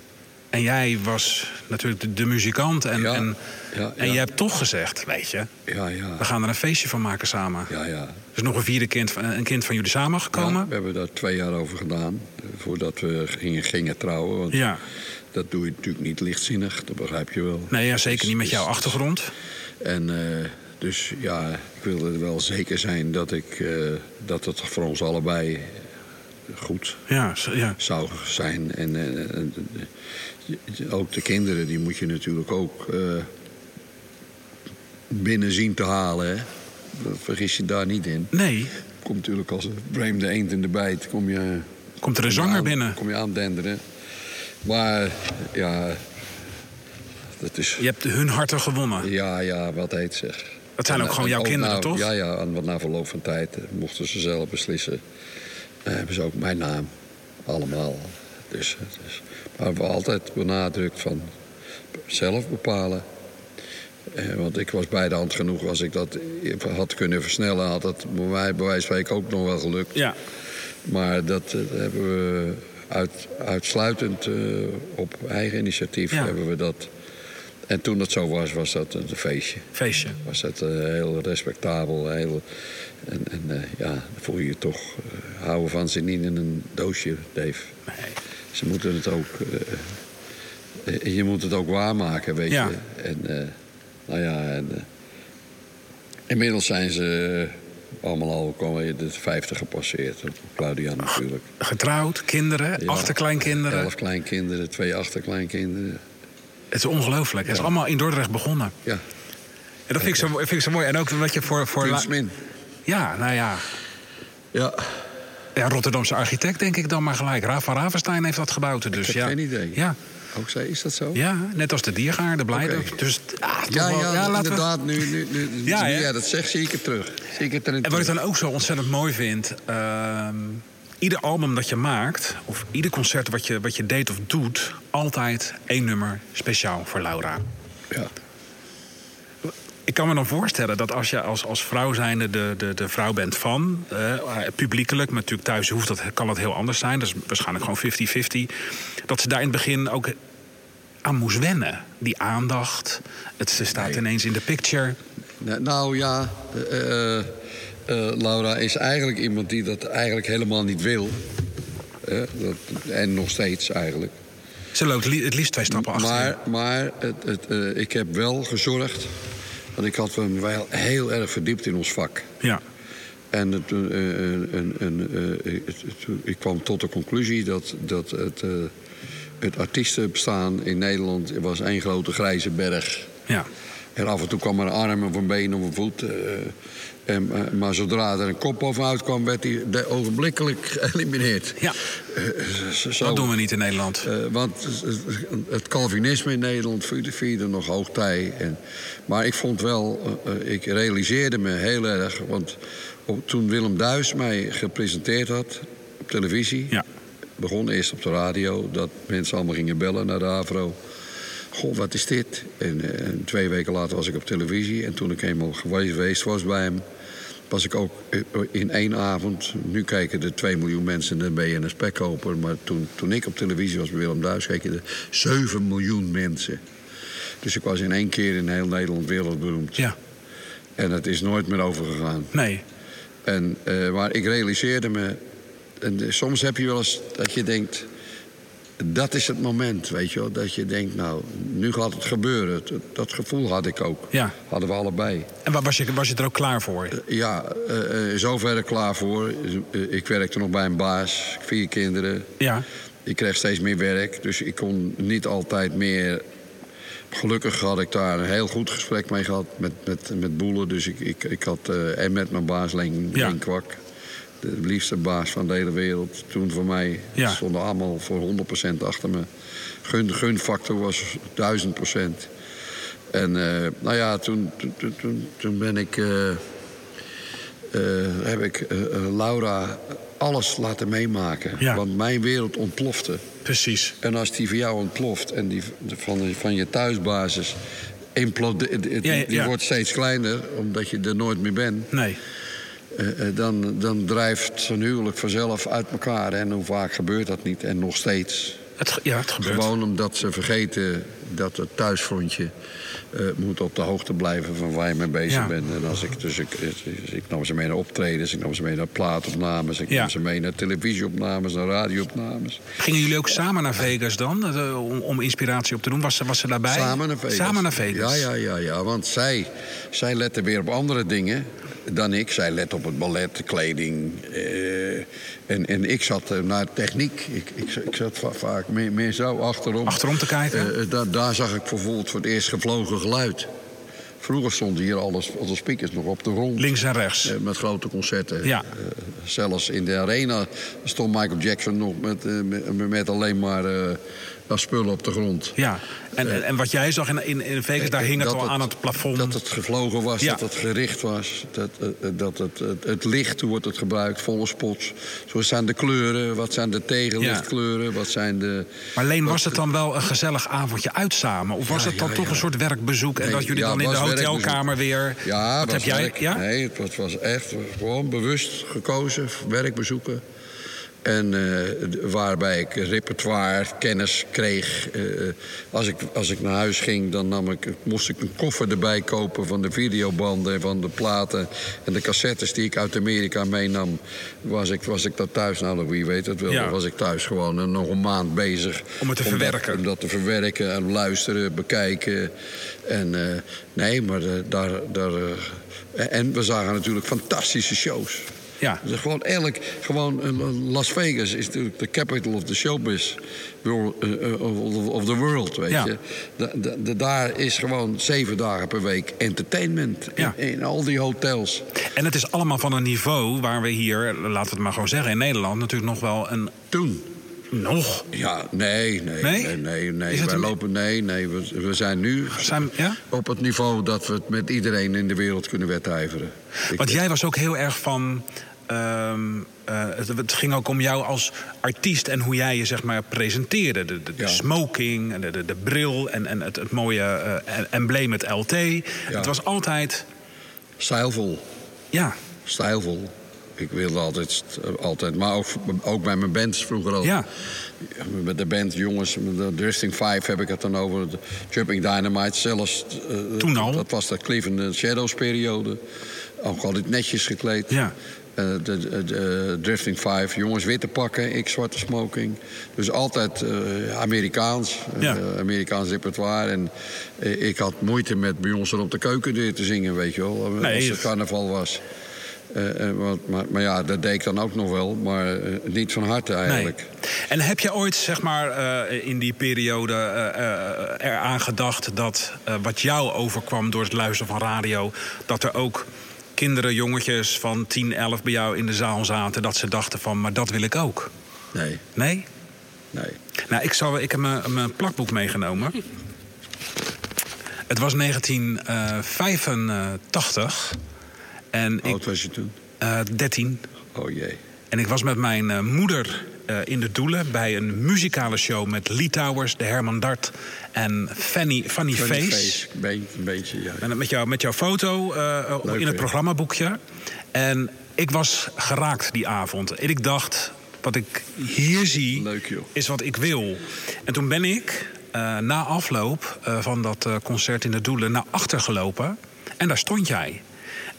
En jij was natuurlijk de, de muzikant en, Ja, en, ja, en je hebt toch gezegd, weet je... Ja, ja. we gaan er een feestje van maken samen. Ja, ja. Er is nog een vierde kind, van- een kind van jullie samengekomen. Ja, we hebben daar twee jaar over gedaan. eh, Voordat we gingen, gingen trouwen. Want Ja. Dat doe je natuurlijk niet lichtzinnig. Dat begrijp je wel. Nee, ja, zeker niet met Dus- jouw dus- achtergrond. En eh, dus ja, ik wilde er wel zeker zijn dat, ik, eh, dat het voor ons allebei goed Ja, ja. zou zijn. En, eh, en, ook de kinderen, die moet je natuurlijk ook eh, binnen zien te halen. Hè? Dat vergis je daar niet in. Nee, Komt natuurlijk als een vreemde eend in de bijt. Kom je, komt er een zanger aan- binnen. Kom je aandenderen. Maar ja, dat is... Je hebt hun harten gewonnen. Ja, ja, wat heet zeg. Dat zijn ook gewoon jouw kinderen, na- toch? Ja, ja, en wat na verloop van tijd eh, mochten ze zelf beslissen. eh, hebben ze ook mijn naam. Allemaal. Dus, eh, dus, maar we hebben altijd benadrukt van zelf bepalen. Eh, want ik was bij de hand genoeg. Als ik dat had kunnen versnellen, had dat bij mij bij wijze van ook nog wel gelukt. Ja. Maar dat hebben we uit, uitsluitend eh, op eigen initiatief Ja. hebben we dat. En toen dat zo was, was dat een feestje. Feestje. Was dat eh, heel respectabel. Heel, en en eh, ja, dan voel je je toch houden van ze niet in een doosje, Dave. Nee. Ze moeten het ook. je moet het ook waarmaken, weet Ja. je. En nou ja, en, inmiddels zijn ze allemaal al komen de 50 gepasseerd. Claudia natuurlijk. Getrouwd, kinderen, Ja. achterkleinkinderen. Elf kleinkinderen, twee achterkleinkinderen. Het is ongelooflijk. Het is allemaal in Dordrecht begonnen. Ja, En dat vind ik, zo, vind ik zo mooi. En ook wat je voor... voor Kunstmin. ja, nou ja. Ja, ja. Rotterdamse architect denk ik dan maar gelijk. Raaf van Ravenstein heeft dat gebouwd. Dus heb ja. geen idee. Ja, ook zij, is dat zo? ja, net als de Diergaarde, Blijdorp. Oké. Dus ah, Ja, wel- ja, laten we- inderdaad. Nu, nu, nu, Ja, nu dat zegt, ik het terug. Het erin En wat ik terug. dan ook zo ontzettend mooi vind... ehm, ieder album dat je maakt, of ieder concert wat je, wat je deed of doet... altijd één nummer speciaal voor Laura. Ja. Ik kan me dan voorstellen dat als je als, als vrouw zijnde de, de, de vrouw bent van... eh, publiekelijk, maar natuurlijk thuis hoeft dat, kan dat heel anders zijn. Dat is waarschijnlijk gewoon 50-50. Dat ze daar in het begin ook aan moest wennen. Die aandacht, het, ze staat Nee. ineens in de picture. Nou, ja, eh, eh, eh, Laura is eigenlijk iemand die dat eigenlijk helemaal niet wil. Dat, en nog steeds eigenlijk. Ze loopt li- het liefst twee stappen achter. Maar, maar het, het, ik heb wel gezorgd. Want ik had me wel heel erg verdiept in ons vak. Ja, En het, eh, een, eh, het- ik kwam tot de conclusie dat, dat het, eh, het artiestenbestaan in Nederland was één grote grijze berg. ja. En af en toe kwam er een arm of een been of een voet. En, eh, maar zodra er een kop bovenuit kwam, werd hij ogenblikkelijk geëlimineerd. Ja. Uh, dat doen we niet in Nederland. Uh, want het Calvinisme in Nederland vierde nog hoogtij. En, maar ik vond wel, ik realiseerde me heel erg. Want toen Willem Duis mij gepresenteerd had op televisie. Ja. Begon eerst op de radio, dat mensen allemaal gingen bellen naar de Avro. Goh, wat is dit? En, en, twee weken later was ik op televisie. En toen ik eenmaal geweest was bij hem, was ik ook in één avond. Nu kijken er 2 miljoen mensen en dan ben je een spekkoper. Maar toen, toen ik op televisie was bij Willem Duis, keken er 7 miljoen mensen. Dus ik was in één keer in heel Nederland wereldberoemd. Ja. En het is nooit meer overgegaan. Nee. En, uh, maar ik realiseerde me. En soms heb je wel eens dat je denkt dat is het moment, weet je wel. Dat je denkt, nou, nu gaat het gebeuren. Dat, gevoel had ik ook. Ja. Hadden we allebei. En was je, was je er ook klaar voor? Uh, ja, uh, zover klaar voor. ik werkte nog bij een baas, vier kinderen. Ja. Ik kreeg steeds meer werk, dus ik kon niet altijd meer... Gelukkig had ik daar een heel goed gesprek mee gehad met, met, met Boelen. Dus ik, ik, ik had... en met mijn baas Leen, ja. Kwak de liefste baas van de hele wereld. Toen voor mij ja. stonden allemaal voor 100% achter me. Gun, gunfactor was 1000%. En uh, nou ja, toen, toen, toen, toen ben ik, uh, uh, heb ik Laura alles laten meemaken. Ja. Want mijn wereld ontplofte. Precies. En als die voor jou ontploft en die van, van je thuisbasis implodeert, die, ja, die wordt steeds kleiner omdat je er nooit meer bent. Nee. Uh, dan, dan drijft zo'n huwelijk vanzelf uit elkaar. En hoe vaak gebeurt dat niet? En nog steeds. Het, ja, het gebeurt. Gewoon omdat ze vergeten dat het thuisfrontje uh, moet op de hoogte blijven van waar je mee bezig ja. bent. En als ik, dus ik, ik nam ze mee naar optredens, ik nam ze mee naar plaatopnames, ik ja. nam ze mee naar televisieopnames, naar radioopnames. Gingen jullie ook samen naar Vegas dan, om, om inspiratie op te doen? Was ze, was ze daarbij? Samen naar Vegas. Samen naar Vegas. Ja, ja, ja, ja. want zij, zij lette weer op andere dingen dan ik. Zij let op het ballet, de kleding. En, en ik zat uh, naar techniek. Ik, ik, ik zat va vaak meer, meer zo achterom. Achterom te kijken? Da daar zag ik bijvoorbeeld voor het eerst gevlogen geluid. Vroeger stonden hier alles, alle speakers nog op de grond. Links en rechts. met grote concerten. Ja. zelfs in de arena stond Michael Jackson nog met, met, met alleen maar spullen op de grond. Ja, en, uh, en wat jij zag in, in, in Vegas, daar hing het al aan het plafond. Dat het gevlogen was, ja. dat het gericht was. Dat, uh, dat het, het, het, licht, hoe wordt het gebruikt, volle spots. Zo zijn de kleuren, wat zijn de tegenlichtkleuren, ja. wat zijn de... Maar Leen, was het dan wel een gezellig avondje uit samen? Of was ja, het dan toch een soort werkbezoek... en nee, dat jullie dan in de hotelkamer weer... Ja, wat heb jij? Ja? Nee, het was, het was echt gewoon bewust gekozen, werkbezoeken. En uh, waarbij ik repertoire, kennis kreeg. Uh, als, ik, als ik naar huis ging, dan nam ik, moest ik een koffer erbij kopen van de videobanden, van de platen en de cassettes die ik uit Amerika meenam. Was ik, was ik dat thuis, nou wie weet het wel, ja. was ik thuis gewoon nog een maand bezig. Om het te om verwerken. Dat, om dat te verwerken en luisteren, bekijken. En nee, maar daar. daar en we zagen natuurlijk fantastische shows. Ja. Dus gewoon elk, gewoon Las Vegas is natuurlijk de capital of the showbiz of the world, weet ja. je. Da, daar is gewoon zeven dagen per week entertainment ja. in, in, al die hotels. En het is allemaal van een niveau waar we hier, laten we het maar gewoon zeggen, in Nederland natuurlijk nog wel een. Toen. Nog? Ja, nee, nee, nee, nee, nee. nee. Wij een... lopen, nee, nee. We, we zijn nu zijn, ja? op het niveau dat we het met iedereen in de wereld kunnen wedijveren. Want jij was ook heel erg van. Um, uh, het, het, ging ook om jou als artiest en hoe jij je zeg maar presenteerde. De, de, smoking, de, de, de, bril en, en het, het mooie uh, embleem, het LT. Ja. Het was altijd. Stijlvol. Ja. Stijlvol. Ik wilde altijd, altijd maar ook, ook bij mijn bands vroeger al. Ja. Met de band, jongens, de Drifting Five heb ik het dan over. De Jumping Dynamite zelfs. Uh, Toen al? Dat was de Cleveland Shadows periode. Ook altijd netjes gekleed. Ja. Uh, de, de, de, Drifting Five, jongens witte pakken, ik zwarte smoking. Dus altijd uh, Amerikaans, ja. uh, Amerikaans repertoire. En ik had moeite met bij ons er op de keukendeur te zingen, weet je wel. Nee, als het carnaval was. maar, maar, ja, dat deed ik dan ook nog wel, maar niet van harte eigenlijk. En heb je ooit, zeg maar, in die periode eraan gedacht dat wat jou overkwam door het luisteren van radio, dat er ook kinderen, jongetjes van 10, 11 bij jou in de zaal zaten, dat ze dachten van, maar dat wil ik ook? Nee. Nee? Nee. Nou, ik, zal, ik heb mijn, mijn plakboek meegenomen. Het was 1985. En Hoe oud was je toen? Uh, 13. Oh jee. En ik was met mijn uh, moeder in de Doelen bij een muzikale show met Lee Towers, de Herman Dart en Fanny, Fanny, Fanny Face. Face. Een beetje, ja. En met, jou, met jouw foto Leuk, in het programmaboekje. En ik was geraakt die avond. En ik dacht, wat ik hier zie, Leuk, is wat ik wil. En toen ben ik uh, na afloop uh, van dat uh, concert in de Doelen naar achter gelopen. En daar stond jij.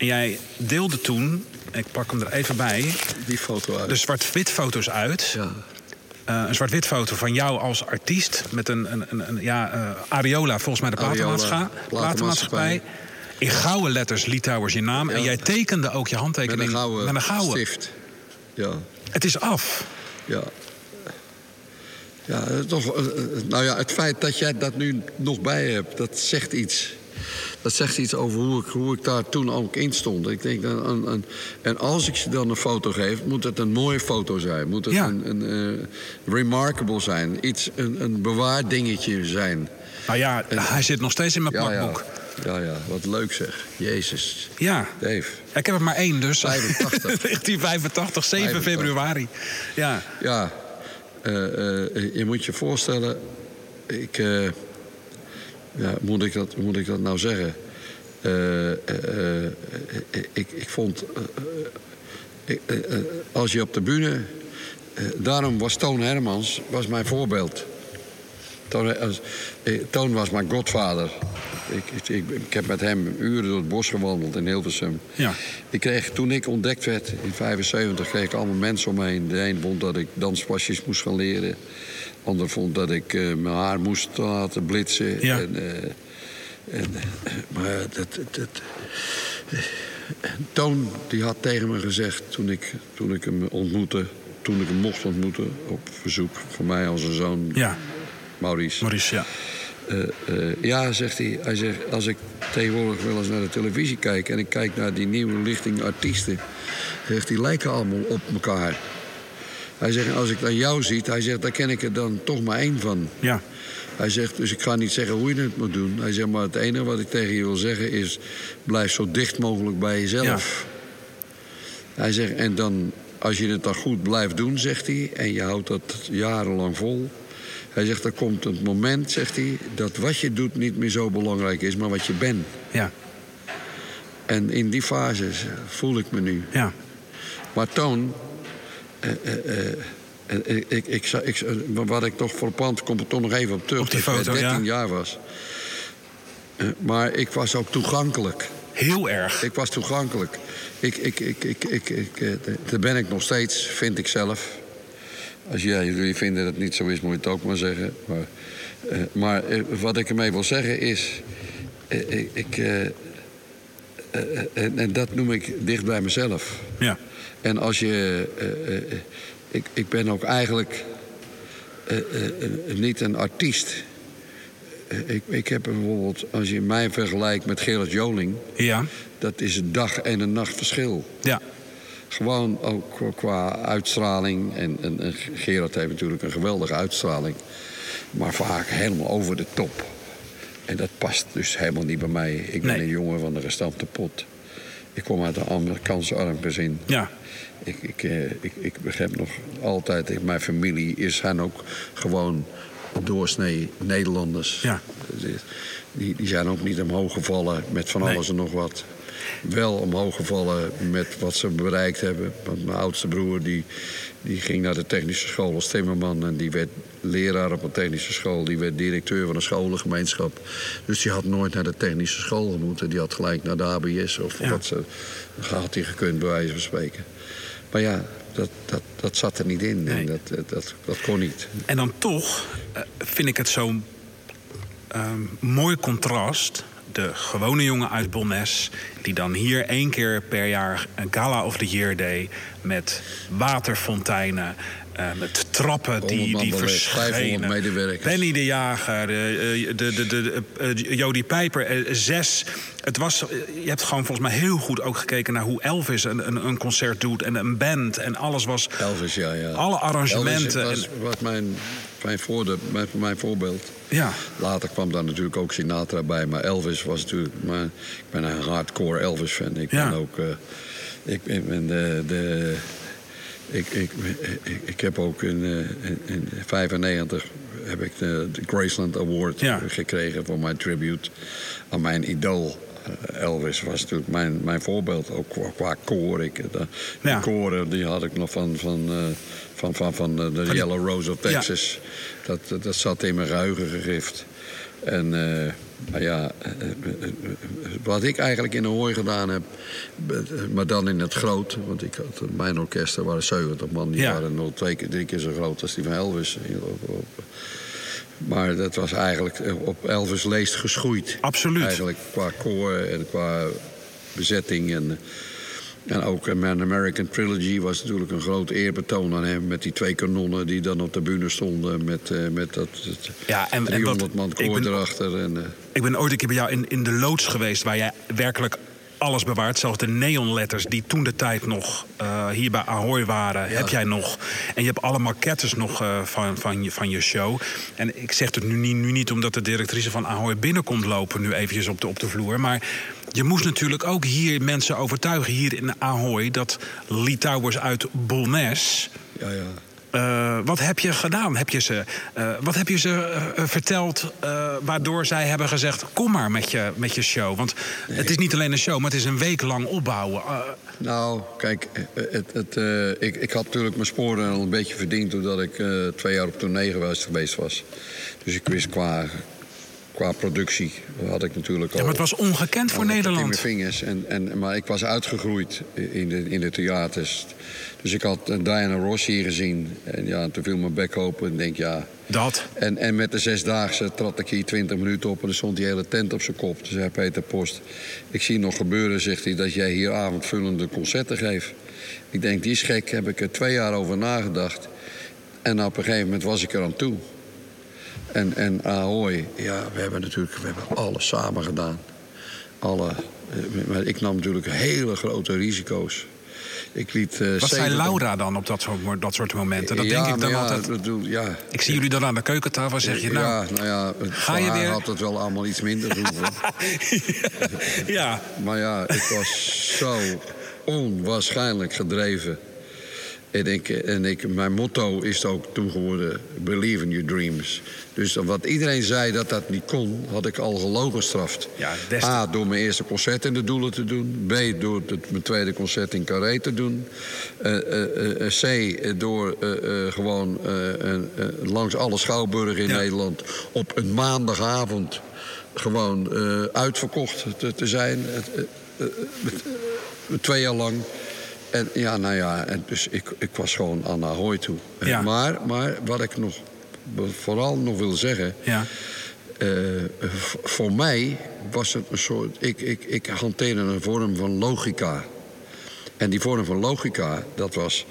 En jij deelde toen, ik pak hem er even bij... Die foto uit. De zwart-wit foto's uit. Ja. een zwart-wit foto van jou als artiest... met een, een, een, een ja, Ariola, volgens mij de platenmaatschappij. platenmaatschappij. In gouden letters Litouwers je naam. Ja. En jij tekende ook je handtekening met een gouden, met een gouden. stift. Ja. Het is af. Ja. Ja, toch, nou ja, het feit dat jij dat nu nog bij hebt, dat zegt iets. Dat zegt iets over hoe ik, hoe ik daar toen ook in stond. Ik denk, en, en, en als ik je dan een foto geef, moet het een mooie foto zijn. Moet het Ja. een, een eh, remarkable zijn. Iets, een, een bewaard dingetje zijn. Nou ja, hij zit nog steeds in mijn Ja, ja. plakboek. Ja, ja, wat leuk zeg. Jezus. Ja. Dave. Ik heb er maar één, dus. 85. 1985, 7 85. februari. Ja. Ja, eh, eh, je moet je voorstellen, ik, ja, moet, ik dat, moet ik dat nou zeggen? Eh, eh, eh, ik, ik vond, als je op de bühne, daarom was Toon Hermans was mijn voorbeeld. Toon, als, Toon was mijn godvader. Ik, ik, ik, ik heb met hem uren door het bos gewandeld in Hilversum. Ja. Ik kreeg, toen ik ontdekt werd in 75, kreeg ik allemaal mensen om me heen. De een vond dat ik danspasjes moest gaan leren. De ander vond dat ik eh, mijn haar moest laten blitsen. Ja. En, eh, en, eh, maar dat, dat, Toon die had tegen me gezegd toen ik, toen ik hem ontmoette... toen ik hem mocht ontmoeten op verzoek van mij als een zoon, Ja, Maurice... Maurice, ja. Ja, zegt hij. Hij zegt, als ik tegenwoordig wel eens naar de televisie kijk... en ik kijk naar die nieuwe lichting artiesten... zegt die lijken allemaal op elkaar. Hij zegt, als ik naar jou zie, hij zegt, daar ken ik er dan toch maar één van. Ja. Hij zegt, dus ik ga niet zeggen hoe je het moet doen. Hij zegt, maar het enige wat ik tegen je wil zeggen is... blijf zo dicht mogelijk bij jezelf. Hij zegt, en dan, als je het dan goed blijft doen, zegt hij... en je houdt dat jarenlang vol... Hij zegt, er komt een moment, zegt hij... dat wat je doet niet meer zo belangrijk is, maar wat je bent. Ja. En in die fase voel ik me nu. Ja. Maar Toon... eh, eh, eh, ik, ik, ik, wat ik toch voor pand kom er toch nog even op terug. Op die dat ik foto, 13 ja. jaar was. Maar ik was ook toegankelijk. Heel erg. Ik was toegankelijk. Ik, ik, ik, ik, ik, ik, daar ben ik nog steeds, vind ik zelf. Als jij, jullie vinden dat het niet zo is, moet je het ook maar zeggen. Maar, maar wat ik ermee wil zeggen is... ik, en, en dat noem ik dicht bij mezelf. Ja. En als je... eh, eh, ik, ik ben ook eigenlijk eh, eh, eh, niet een artiest. Eh, ik, ik heb bijvoorbeeld, als je mij vergelijkt met Gerard Joling... Ja. dat is een dag en een nacht verschil. Ja. Gewoon ook qua- qua uitstraling. En, en, en Gerard heeft natuurlijk een geweldige uitstraling. Maar vaak helemaal over de top. En dat past dus helemaal niet bij mij. Ik ben Nee. een jongen van de gestampte pot. Ik kom uit een Amerikaanse arm gezin. Ja. Ik, ik, eh, ik, ik begrijp nog altijd, mijn familie is zijn ook gewoon doorsnee Nederlanders. Ja. Die, die zijn ook niet omhoog gevallen met van Nee. alles en nog wat. Wel omhoog gevallen met wat ze bereikt hebben. Want mijn oudste broer die, die ging naar de technische school als timmerman... en die werd leraar op een technische school. Die werd directeur van een scholengemeenschap. Dus die had nooit naar de technische school moeten. Die had gelijk naar de ABS of Ja. wat ze... had hij gekund, bij wijze van spreken. Maar ja, dat, dat, dat zat er niet in. Nee. En dat, dat, dat, dat kon niet. En dan toch eh, vind ik het zo'n ehm, mooi contrast de gewone jongen uit Bonnes... die dan hier één keer per jaar een Gala of the Year deed... met waterfonteinen, uh, met trappen die, die verschenen. medewerkers. Benny de Jager, de, de, de, de, uh, Jody Pijper, uh, zes. Het was, je hebt gewoon volgens mij heel goed ook gekeken naar hoe Elvis een, een, een concert doet. En een band en alles was... Elvis, ja, ja. Alle arrangementen. Elvis was, was mijn, mijn, voorde, mijn, mijn voorbeeld. Ja. Later kwam daar natuurlijk ook Sinatra bij. Maar Elvis was natuurlijk... Maar, ik ben een hardcore Elvis-fan. Ik ben ook... ik ben de... de ik, ik, ik, ik, heb ook in 1995 uh, heb ik de, de Graceland Award ja. gekregen voor mijn tribute aan mijn idool. Uh, Elvis was natuurlijk mijn, mijn voorbeeld, ook qua, qua koor. Ik, de, ja. koren die had ik nog van, van, van, van, van de, de Yellow Rose of Texas. Ja. Dat, dat zat in mijn geheugen gegrift. En maar ja, wat ik eigenlijk in Ahoy gedaan heb, maar dan in het groot, want ik had, mijn orkesten waren 70 man, die ja. waren nog twee keer, drie keer zo groot als die van Elvis. Maar dat was eigenlijk op Elvis leest geschoeid. Absoluut. Eigenlijk qua koor en qua bezetting en... En ook mijn American Trilogy was natuurlijk een groot eerbetoon aan hem. Met die twee kanonnen die dan op de bühne stonden. Met, uh, met dat, dat ja, en, 300 en wat, man koor ben, erachter. En, uh, ik ben ooit een keer bij jou in, in de loods geweest... waar jij werkelijk alles bewaart. Zelfs de neonletters die toen de tijd nog uh, hier bij Ahoy waren, ja. heb jij nog. En je hebt alle maquettes nog uh, van, van, je, van je show. En ik zeg het nu niet, nu niet omdat de directrice van Ahoy binnenkomt lopen... nu eventjes op de, op de vloer, maar... Je moest natuurlijk ook hier mensen overtuigen, hier in Ahoy... dat Lee Towers uit Bolnes... Ja, ja. Uh, wat heb je gedaan? Heb je ze, uh, wat heb je ze uh, verteld waardoor zij hebben gezegd... kom maar met je, met je show? Want nee. het is niet alleen een show, maar het is een week lang opbouwen. Nou, kijk, het, het, ik, ik had natuurlijk mijn sporen al een beetje verdiend... doordat ik twee jaar op tournee geweest was. Dus ik wist qua, qua productie had ik natuurlijk al... Ja, maar het was ongekend voor Nederland. In mijn vingers. En, en, maar ik was uitgegroeid in de, in de theaters. Dus ik had Diana Ross hier gezien. En ja, toen viel mijn bek open en denk ja... Dat? En, en met de zesdaagse trad ik hier 20 minuten op... en dan stond die hele tent op zijn kop. Toen zei Peter Post... ik zie nog gebeuren, zegt hij, dat jij hier avondvullende concerten geeft. Ik denk, die is gek. Heb ik er twee jaar over nagedacht. En op een gegeven moment was ik er aan toe. En, en Ahoy, ja, we hebben natuurlijk we hebben alles samen gedaan. Alle, maar ik nam natuurlijk hele grote risico's. Ik liet, uh, Wat zei Laura dan op dat soort, dat soort momenten? Dat ja, denk ik dan ja, altijd. Bedoel, ja. Ik zie jullie dan aan de keukentafel zeg je nou. Ja, nou ja, het, ga je weer... had het wel allemaal iets minder hoeven. ja. Maar ja, ik was zo onwaarschijnlijk gedreven. En, ik, en ik, mijn motto is ook toen geworden: believe in your dreams. Dus wat iedereen zei dat dat niet kon, had ik al gelogenstraft. Ja, A, door mijn eerste concert in de Doelen te doen. B, door het, mijn tweede concert in Carré te doen. Uh, uh, uh, C, door gewoon langs alle schouwburgen in ja. Nederland... op een maandagavond gewoon uitverkocht te, te zijn. twee jaar lang. En ja, nou ja, en dus ik, ik was gewoon aan Ahoy toe. Ja. Maar, maar wat ik nog vooral nog wil zeggen. Ja. Uh, voor mij was het een soort. Ik, ik, ik hanteerde een vorm van logica. En die vorm van logica, dat was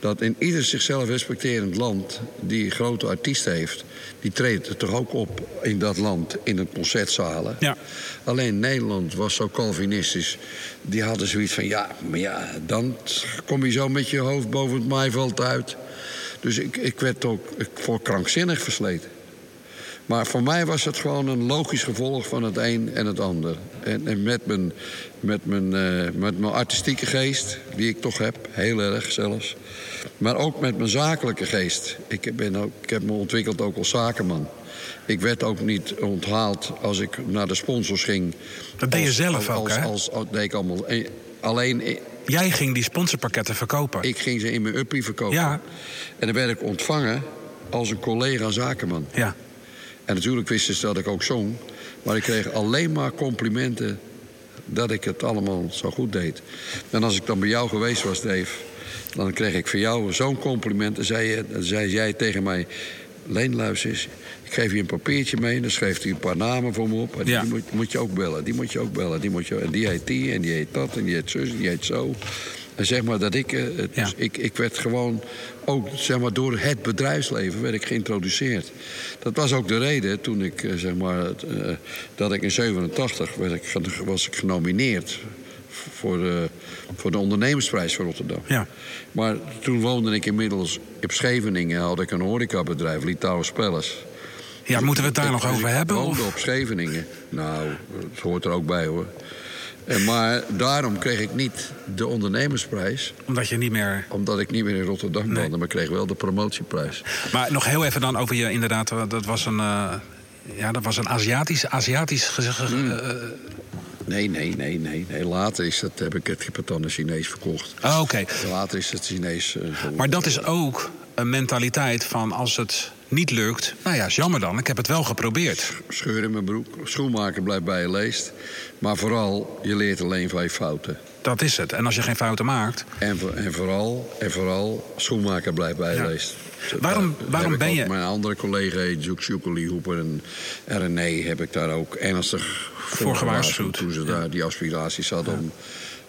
dat in ieder zichzelf respecterend land die grote artiesten heeft, die treedt er toch ook op in dat land, in het concertzalen. Ja. Alleen Nederland was zo Calvinistisch. Die hadden zoiets van, ja, maar ja, dan kom je zo met je hoofd boven het maaiveld uit. Dus ik, ik werd ook voor krankzinnig versleten. Maar voor mij was het gewoon een logisch gevolg van het een en het ander. En, en met, mijn, met, mijn, uh, met mijn artistieke geest, die ik toch heb, heel erg zelfs. Maar ook met mijn zakelijke geest. Ik, ben ook, ik heb me ontwikkeld ook als zakenman. Ik werd ook niet onthaald als ik naar de sponsors ging. Dat deed je zelf als, ook, als, hè? Als, als, deed ik allemaal. Alleen... Jij ging die sponsorpakketten verkopen? Ik ging ze in mijn uppie verkopen. Ja. En dan werd ik ontvangen als een collega zakenman. Ja. En natuurlijk wisten ze dat ik ook zong. Maar ik kreeg alleen maar complimenten dat ik het allemaal zo goed deed. En als ik dan bij jou geweest was, Dave... dan kreeg ik voor jou zo'n compliment. En zei, je, zei jij tegen mij... Leenluis is... Ik geef je een papiertje mee en dan schrijft hij een paar namen voor me op. En die moet, moet, je ook bellen, die moet je ook bellen. Die moet je, en die heet die en die heet dat en die heet zus en die heet zo. En zeg maar dat ik, eh, dus ik, ik werd gewoon ook zeg maar, door het bedrijfsleven werd ik geïntroduceerd. Dat was ook de reden toen ik, eh, zeg maar, eh, dat ik in 87 werd ik, was ik genomineerd voor de, voor de ondernemersprijs van Rotterdam. Ja. Maar toen woonde ik inmiddels op Scheveningen, had ik een horecabedrijf, Litouwen Spellers. Ja, moeten we het daar nog over hebben? Ik woonde op Scheveningen. Nou, dat hoort er ook bij hoor. En maar daarom kreeg ik niet de ondernemersprijs. Omdat je niet meer... Omdat ik niet meer in Rotterdam nee. woonde, maar ik kreeg wel de promotieprijs. Maar nog heel even dan over je, inderdaad, dat was een... Uh, ja, dat was een Aziatisch... Aziatisch mm. uh, Nee, nee, nee, nee, nee. Later is het, heb ik het dan een Chinees verkocht. Oh, oké. Later is het Chinees. Uh, maar dat is ook een mentaliteit van als het niet lukt, nou ja, is jammer dan. Ik heb het wel geprobeerd. Scheur in mijn broek. Schoenmaker blijft bij je leest. Maar vooral, je leert alleen van je fouten. Dat is het. En als je geen fouten maakt... En, en vooral, en vooral, schoenmaker blijft bij je leest. Waarom, waarom ben je... Mijn andere collega, Juk Sjukeli Hoeper en René... heb ik daar ook ernstig voor, gewaarschuwd. Toen ze daar die aspiraties hadden om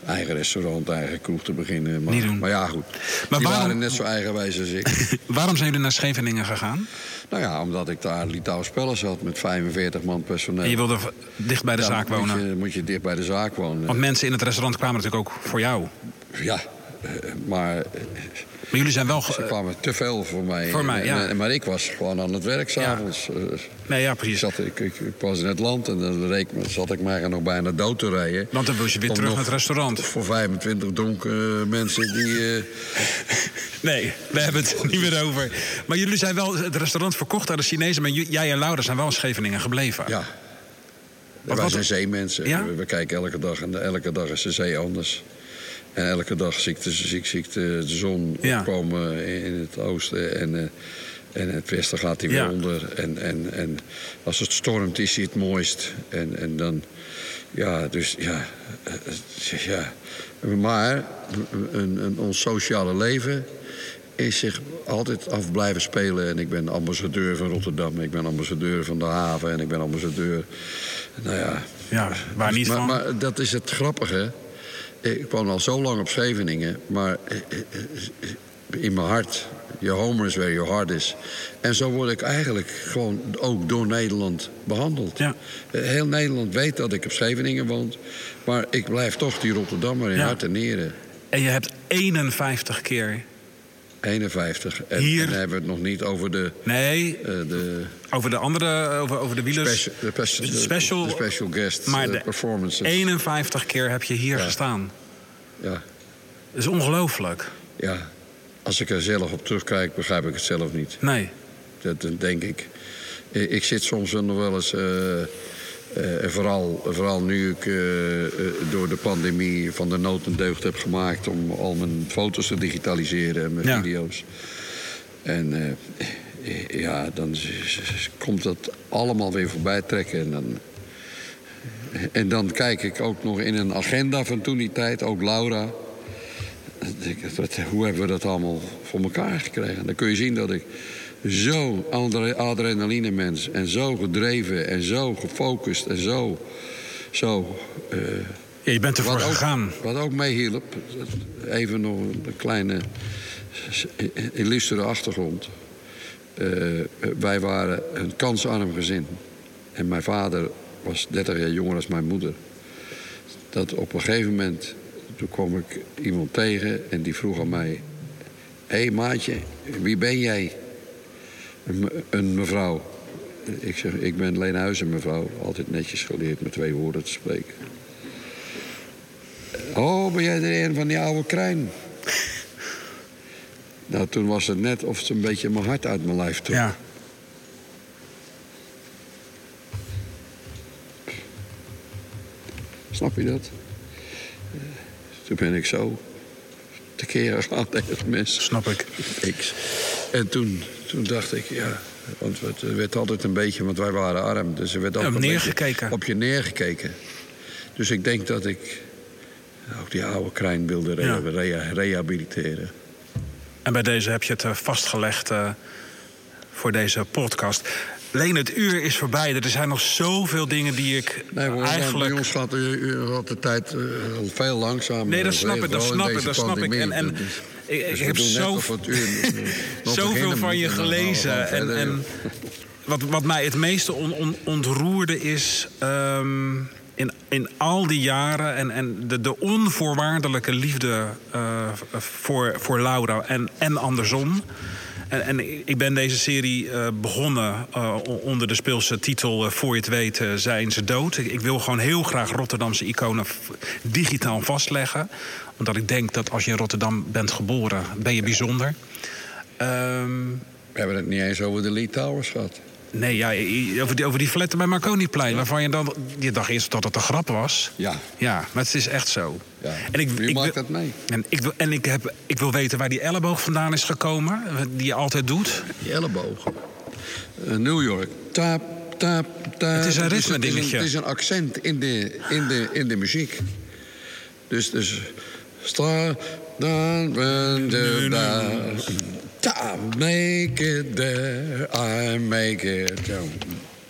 eigen restaurant, eigen kroeg te beginnen. Maar, Niet doen. maar ja, goed. Maar die waren net zo eigenwijs als ik. waarom zijn jullie naar Scheveningen gegaan? Nou ja, omdat ik daar Litouw Spellen zat met 45 man personeel. En je wilde dicht bij de zaak wonen? Moet je, moet je dicht bij de zaak wonen. Want mensen in het restaurant kwamen natuurlijk ook voor jou. Ja, eh, maar maar jullie zijn wel... Ze kwamen te veel voor mij. Voor mij, ja. maar ik was gewoon aan het werk s'avonds. Ja. Eh, nee, ja, precies. Zat, ik, ik, was in het land en dan reek, zat ik mij nog bijna dood te rijden. Want dan was je weer terug naar het restaurant. Voor 25 donkere mensen die... Uh... nee, we hebben het niet meer over. Maar jullie zijn wel het restaurant verkocht aan de Chinezen... maar jij en Laura zijn wel in Scheveningen gebleven. Ja. Wat, Wij zijn zeemensen. Ja? We, kijken elke dag en elke dag is de zee anders. En elke dag zie ik de, zie, de, zon opkomen in het oosten. En, uh, en het westen gaat hij weer onder. En, en, en als het stormt is hij het mooist. En, en dan, ja, dus ja. Eh, ja. Maar een, een, ons sociale leven is zich altijd af blijven spelen. En ik ben ambassadeur van Rotterdam. Ik ben ambassadeur van de haven. En ik ben ambassadeur. Nou ja. Ja, waar niet maar, van. Maar dat is het grappige. Ik woon al zo lang op Scheveningen, maar eh, eh, eh, in mijn hart. Je home is where your heart is. En zo word ik eigenlijk gewoon ook door Nederland behandeld. Ja. Heel Nederland weet dat ik op Scheveningen woon. Maar ik blijf toch die Rotterdammer in hart en nieren. En je hebt 51 keer 51. En, Hier... dan hebben we het nog niet over de... Nee, uh, de, over de andere, over, over de wielers. Special, de, special, de special guest maar de performances. 51 keer heb je hier gestaan. Ja. Dat is ongelooflijk. Ja. Als ik er zelf op terugkijk, begrijp ik het zelf niet. Nee. Dat, dat denk ik. Ik zit soms nog wel eens... Uh, uh, vooral, vooral nu ik uh, door de pandemie van de nood een deugd heb gemaakt om al mijn foto's te digitaliseren en mijn video's. En ja, dan komt dat allemaal weer voorbij trekken. En dan, en dan kijk ik ook nog in een agenda van toen die tijd, ook Laura. Hoe hebben we dat allemaal voor elkaar gekregen? Dan kun je zien dat ik zo adrenaline mens. En zo gedreven en zo gefocust en zo... zo uh, ja, je bent ervoor gegaan. Wat ook meehielp, even nog een kleine illustere achtergrond. Uh, wij waren een kansarm gezin. En mijn vader was 30 jaar jonger dan mijn moeder. Dat op een gegeven moment, toen kwam ik iemand tegen en die vroeg aan mij... Hé hey, maatje, wie ben jij? Een mevrouw. Ik zeg, ik ben Leenhuizen mevrouw. Altijd netjes geleerd met twee woorden te spreken. Oh, ben jij er een van die oude kruin? nou, toen was het net of het een beetje mijn hart uit mijn lijf trok. Ja. Snap je dat? Toen ben ik zo tekeer gegaan tegen mensen. Snap ik. ik. En toen toen dacht ik, ja, want het werd altijd een beetje, want wij waren arm, dus er werd altijd neergekeken. op je neergekeken. Dus ik denk dat ik ook die oude krijn wilde rehabiliteren. En bij deze heb je het eh, vastgelegd uh, voor deze podcast. Leen, het uur is voorbij. Er zijn nog zoveel dingen die ik nee, hoor, eigenlijk... Bij ons gaat had de tijd uh, veel langzamer. Nee, dat snap ik, dat snap ik, dat snap ik. En, en ik, dus ik heb zo, zoveel van je gelezen. En, en wat, wat mij het meeste on, on, ontroerde is... Um, in, in al die jaren en, en de, de onvoorwaardelijke liefde uh, voor, voor Laura en, en andersom. En, ik ben deze serie uh, begonnen uh, onder de speelse titel Voor je het weet zijn ze dood. Ik, ik, wil gewoon heel graag Rotterdamse iconen digitaal vastleggen. Omdat ik denk dat als je in Rotterdam bent geboren, ben je bijzonder. Um, We hebben het niet eens over de Lee Towers gehad. Nee, ja, over die, over die fletten bij Marconiplein. Waarvan je dan. Je dacht eerst dat het een grap was. Ja. Ja, maar het is echt zo. Ja. En ik, Wie ik, maakt dat mee? En, ik, wil, en ik, heb, ik wil weten waar die elleboog vandaan is gekomen. Die je altijd doet. Die elleboog. Uh, New York. Tap, tap, tap. Het is een ritme dingetje. Het is een accent in de, in de, in de muziek. Dus, dus. Star, dan, ben de, Ta, make it there, I make it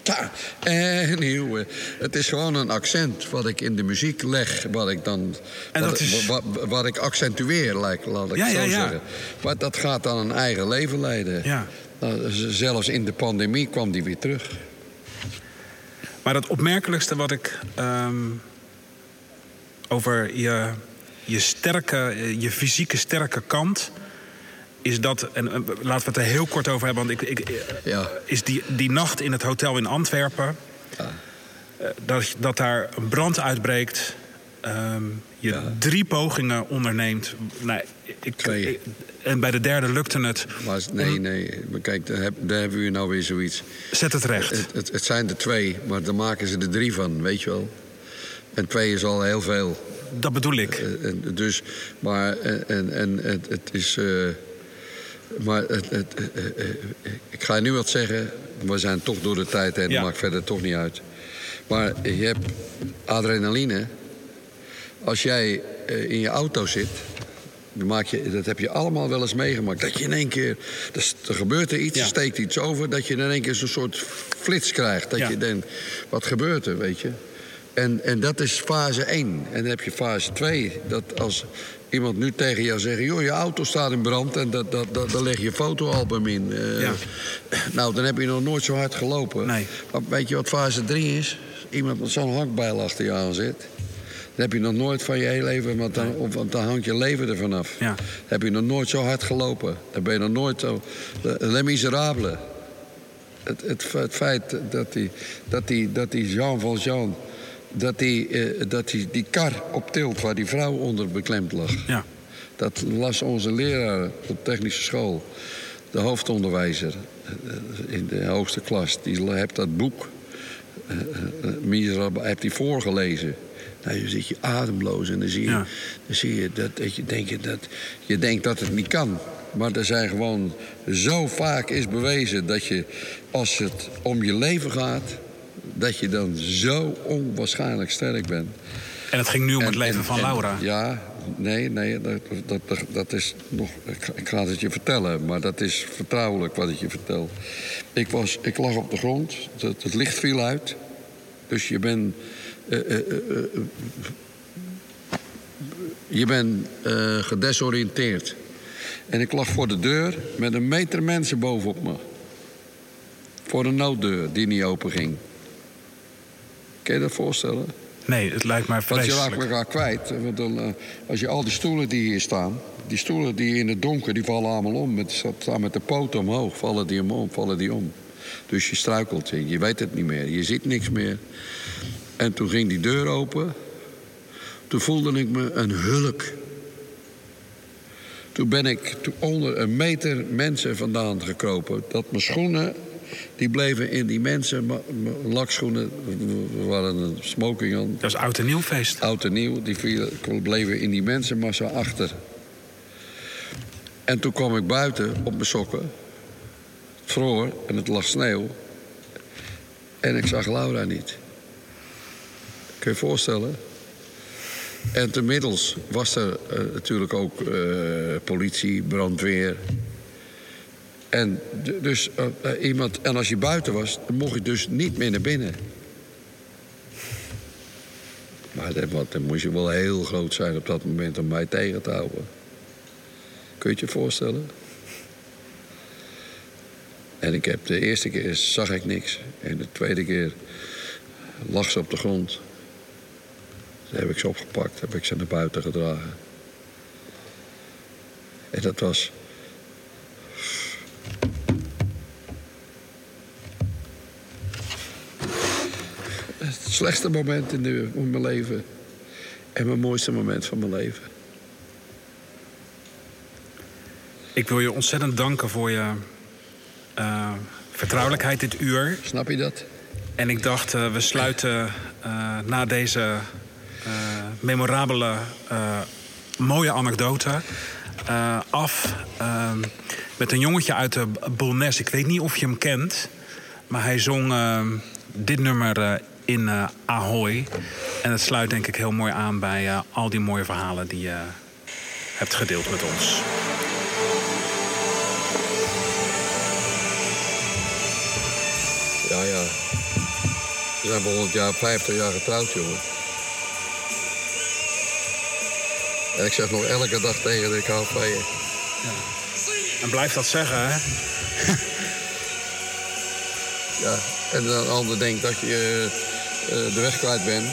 Ta, anyway. Het is gewoon een accent wat ik in de muziek leg, wat ik dan. En wat, is... wat, wat, ik accentueer, laat ik ja, zo ja, ja. zeggen. Maar dat gaat dan een eigen leven leiden. Ja. Nou, zelfs in de pandemie kwam die weer terug. Maar het opmerkelijkste wat ik um, over je, je sterke, je fysieke sterke kant is dat, en laten we het er heel kort over hebben, want ik, ik ja. is die, die nacht in het hotel in Antwerpen, ja. dat, dat daar een brand uitbreekt, um, je Ja. drie pogingen onderneemt. Nee, ik, Twee. ik- en bij de derde lukte het. Maar nee, nee, maar kijk, daar, heb, daar hebben we nou weer zoiets. Zet het recht. Het, het, het zijn er twee, maar dan maken ze er drie van, weet je wel. En twee is al heel veel. Dat bedoel ik. Eh, en, dus, maar en, en, het, het is. eh, maar het, het, eh, eh, eh, ik ga nu wat zeggen. We zijn toch door de tijd heen, Ja. dat maakt verder toch niet uit. Maar je hebt adrenaline. Als jij in je auto zit. Dan maak je, dat heb je allemaal wel eens meegemaakt. Dat je in één keer. dus er gebeurt er iets, Ja. er steekt iets over. Dat je in één keer zo'n soort flits krijgt. Dat Ja. je denkt: wat gebeurt er, weet je? En, en dat is fase 1. En dan heb je fase 2. Dat als iemand nu tegen jou zegt... joh, je auto staat in brand en dat, dat, dat, daar leg je fotoalbum in. Eh, Ja. Nou, dan heb je nog nooit zo hard gelopen. Nee. Maar weet je wat fase 3 is? Iemand met zo'n hakbijl achter je aan zit. Dan heb je nog nooit van je hele leven... want dan, of, want dan hangt je leven ervan af. Ja. Dan heb je nog nooit zo hard gelopen. Dan ben je nog nooit zo... Les Miserables. Het, het, het feit dat die, dat die, dat die Jean Valjean... dat die, eh, dat die, die kar optilt waar die vrouw onder beklemd lag... Ja. Dat las onze leraar op technische school. De hoofdonderwijzer eh, in de hoogste klas. Die heeft dat boek, eh, eh, Miserable, heeft hij voorgelezen. Nou, je zit je ademloos en dan zie je, Ja. dan zie je dat, dat, je denkt dat je denkt dat het niet kan. Maar er zijn gewoon zo vaak is bewezen dat je, als het om je leven gaat, dat je dan zo onwaarschijnlijk sterk bent. En het ging nu om het En- leven en- van en- Laura. Ja, nee, nee, dat, dat, dat, is nog. Ik, ik ga het je vertellen, maar dat is vertrouwelijk wat ik je vertel. Ik, was, ik lag op de grond, het, het licht viel uit. Dus je bent. eh, eh, eh, je bent gedesoriënteerd. En ik lag voor de deur met een meter mensen bovenop me. Voor een nooddeur die niet open ging. Kun je dat voorstellen? Nee, het lijkt mij Want je raakt vreselijk. elkaar kwijt. Want dan, eh, als je al die stoelen die hier staan... die stoelen die in het donker, die vallen allemaal om. Met, staan met de poten omhoog, vallen die om, vallen die om. Dus je struikelt, je, je weet het niet meer. Je ziet niks meer. En toen ging die deur open. Toen voelde ik me een hulk. Toen ben ik toen onder een meter mensen vandaan gekropen. Dat mijn schoenen, die bleven in die mensen... Lakschoenen, we waren een smoking aan. Dat is oud en nieuw feest. Oud en nieuw, die vielen, bleven in die mensenmassa achter. En toen kwam ik buiten op mijn sokken. Het vroor en het lag sneeuw. En ik zag Laura niet. Kun je je voorstellen? En inmiddels was er eh, natuurlijk ook eh, politie, brandweer. En, dus, uh, iemand, en als je buiten was, dan mocht je dus niet meer naar binnen. Maar dat, dan moest je wel heel groot zijn op dat moment om mij tegen te houden. Kun je het je voorstellen? En ik heb de eerste keer zag ik niks. En de tweede keer lag ze op de grond. Toen heb ik ze opgepakt, heb ik ze naar buiten gedragen. En dat was. Het slechtste moment in, de, in mijn leven. En mijn mooiste moment van mijn leven. Ik wil je ontzettend danken voor je uh, vertrouwelijkheid dit uur. Snap je dat? En ik dacht, uh, we sluiten uh, na deze memorabele, mooie anekdote af met een jongetje uit de Bolnes. Ik weet niet of je hem kent, maar hij zong dit nummer in Ahoy. En het sluit denk ik heel mooi aan bij al die mooie verhalen die je hebt gedeeld met ons. Ja, ja. We zijn volgend jaar 50 jaar getrouwd, jongen. En ik zeg nog elke dag tegen van je. Ja. En blijf dat zeggen, hè? ja, en een ander denkt dat je uh, de weg kwijt bent.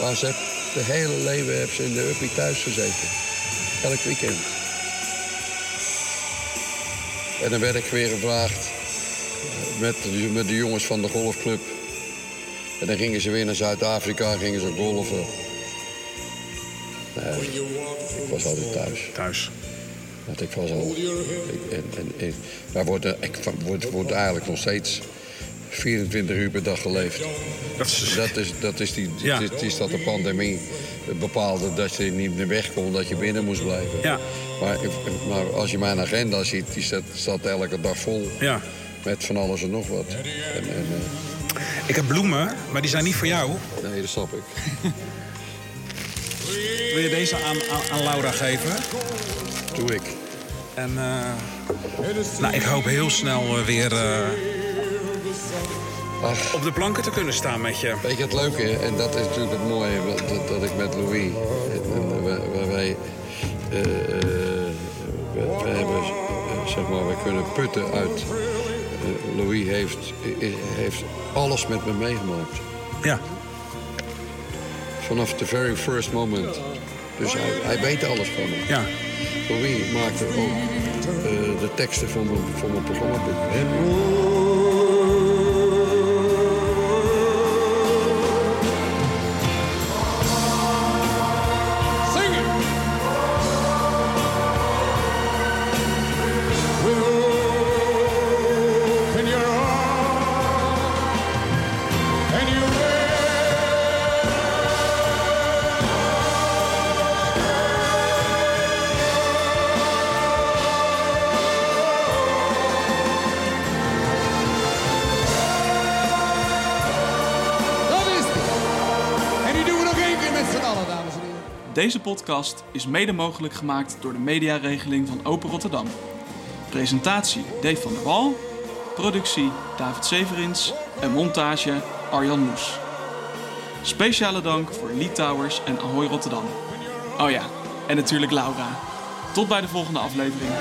Maar ze heeft de hele leven heeft ze in de uppie thuis gezeten. Elk weekend. En dan werd ik weer gevraagd met, met de jongens van de golfclub. En dan gingen ze weer naar Zuid-Afrika, gingen ze golven. Nee, ik was altijd thuis. Thuis. Want ik was al. Ik, en, en, maar wordt, ik wordt eigenlijk nog steeds 24 uur per dag geleefd. Dat is, dat is, dat is, die, ja. is, is dat de pandemie bepaalde dat je niet meer weg kon, dat je binnen moest blijven. Ja. Maar, maar als je mijn agenda ziet, die staat, staat elke dag vol. Ja. Met van alles en nog wat. En, en, uh... Ik heb bloemen, maar die zijn niet voor jou. Nee, dat snap ik. Wil je deze aan, aan, Laura geven? Doe ik. En uh, nou, ik hoop heel snel uh, weer Ach. op de planken te kunnen staan met je. Weet je het leuke, en dat is natuurlijk het mooie dat, dat ik met Louis... waar wij... we, hebben, zeg maar, we kunnen putten uit Louis heeft, heeft alles met me meegemaakt. Ja. Vanaf the very first moment. Dus hij, hij weet alles van me. Ja. Louis maakte ook uh, de teksten voor mijn, voor mijn programmaboek. Deze podcast is mede mogelijk gemaakt door de mediaregeling van Open Rotterdam. Presentatie Dave van der Wal. Productie David Severins. En montage Arjan Moes. Speciale dank voor Lee Towers en Ahoy Rotterdam. Oh ja, en natuurlijk Laura. Tot bij de volgende aflevering.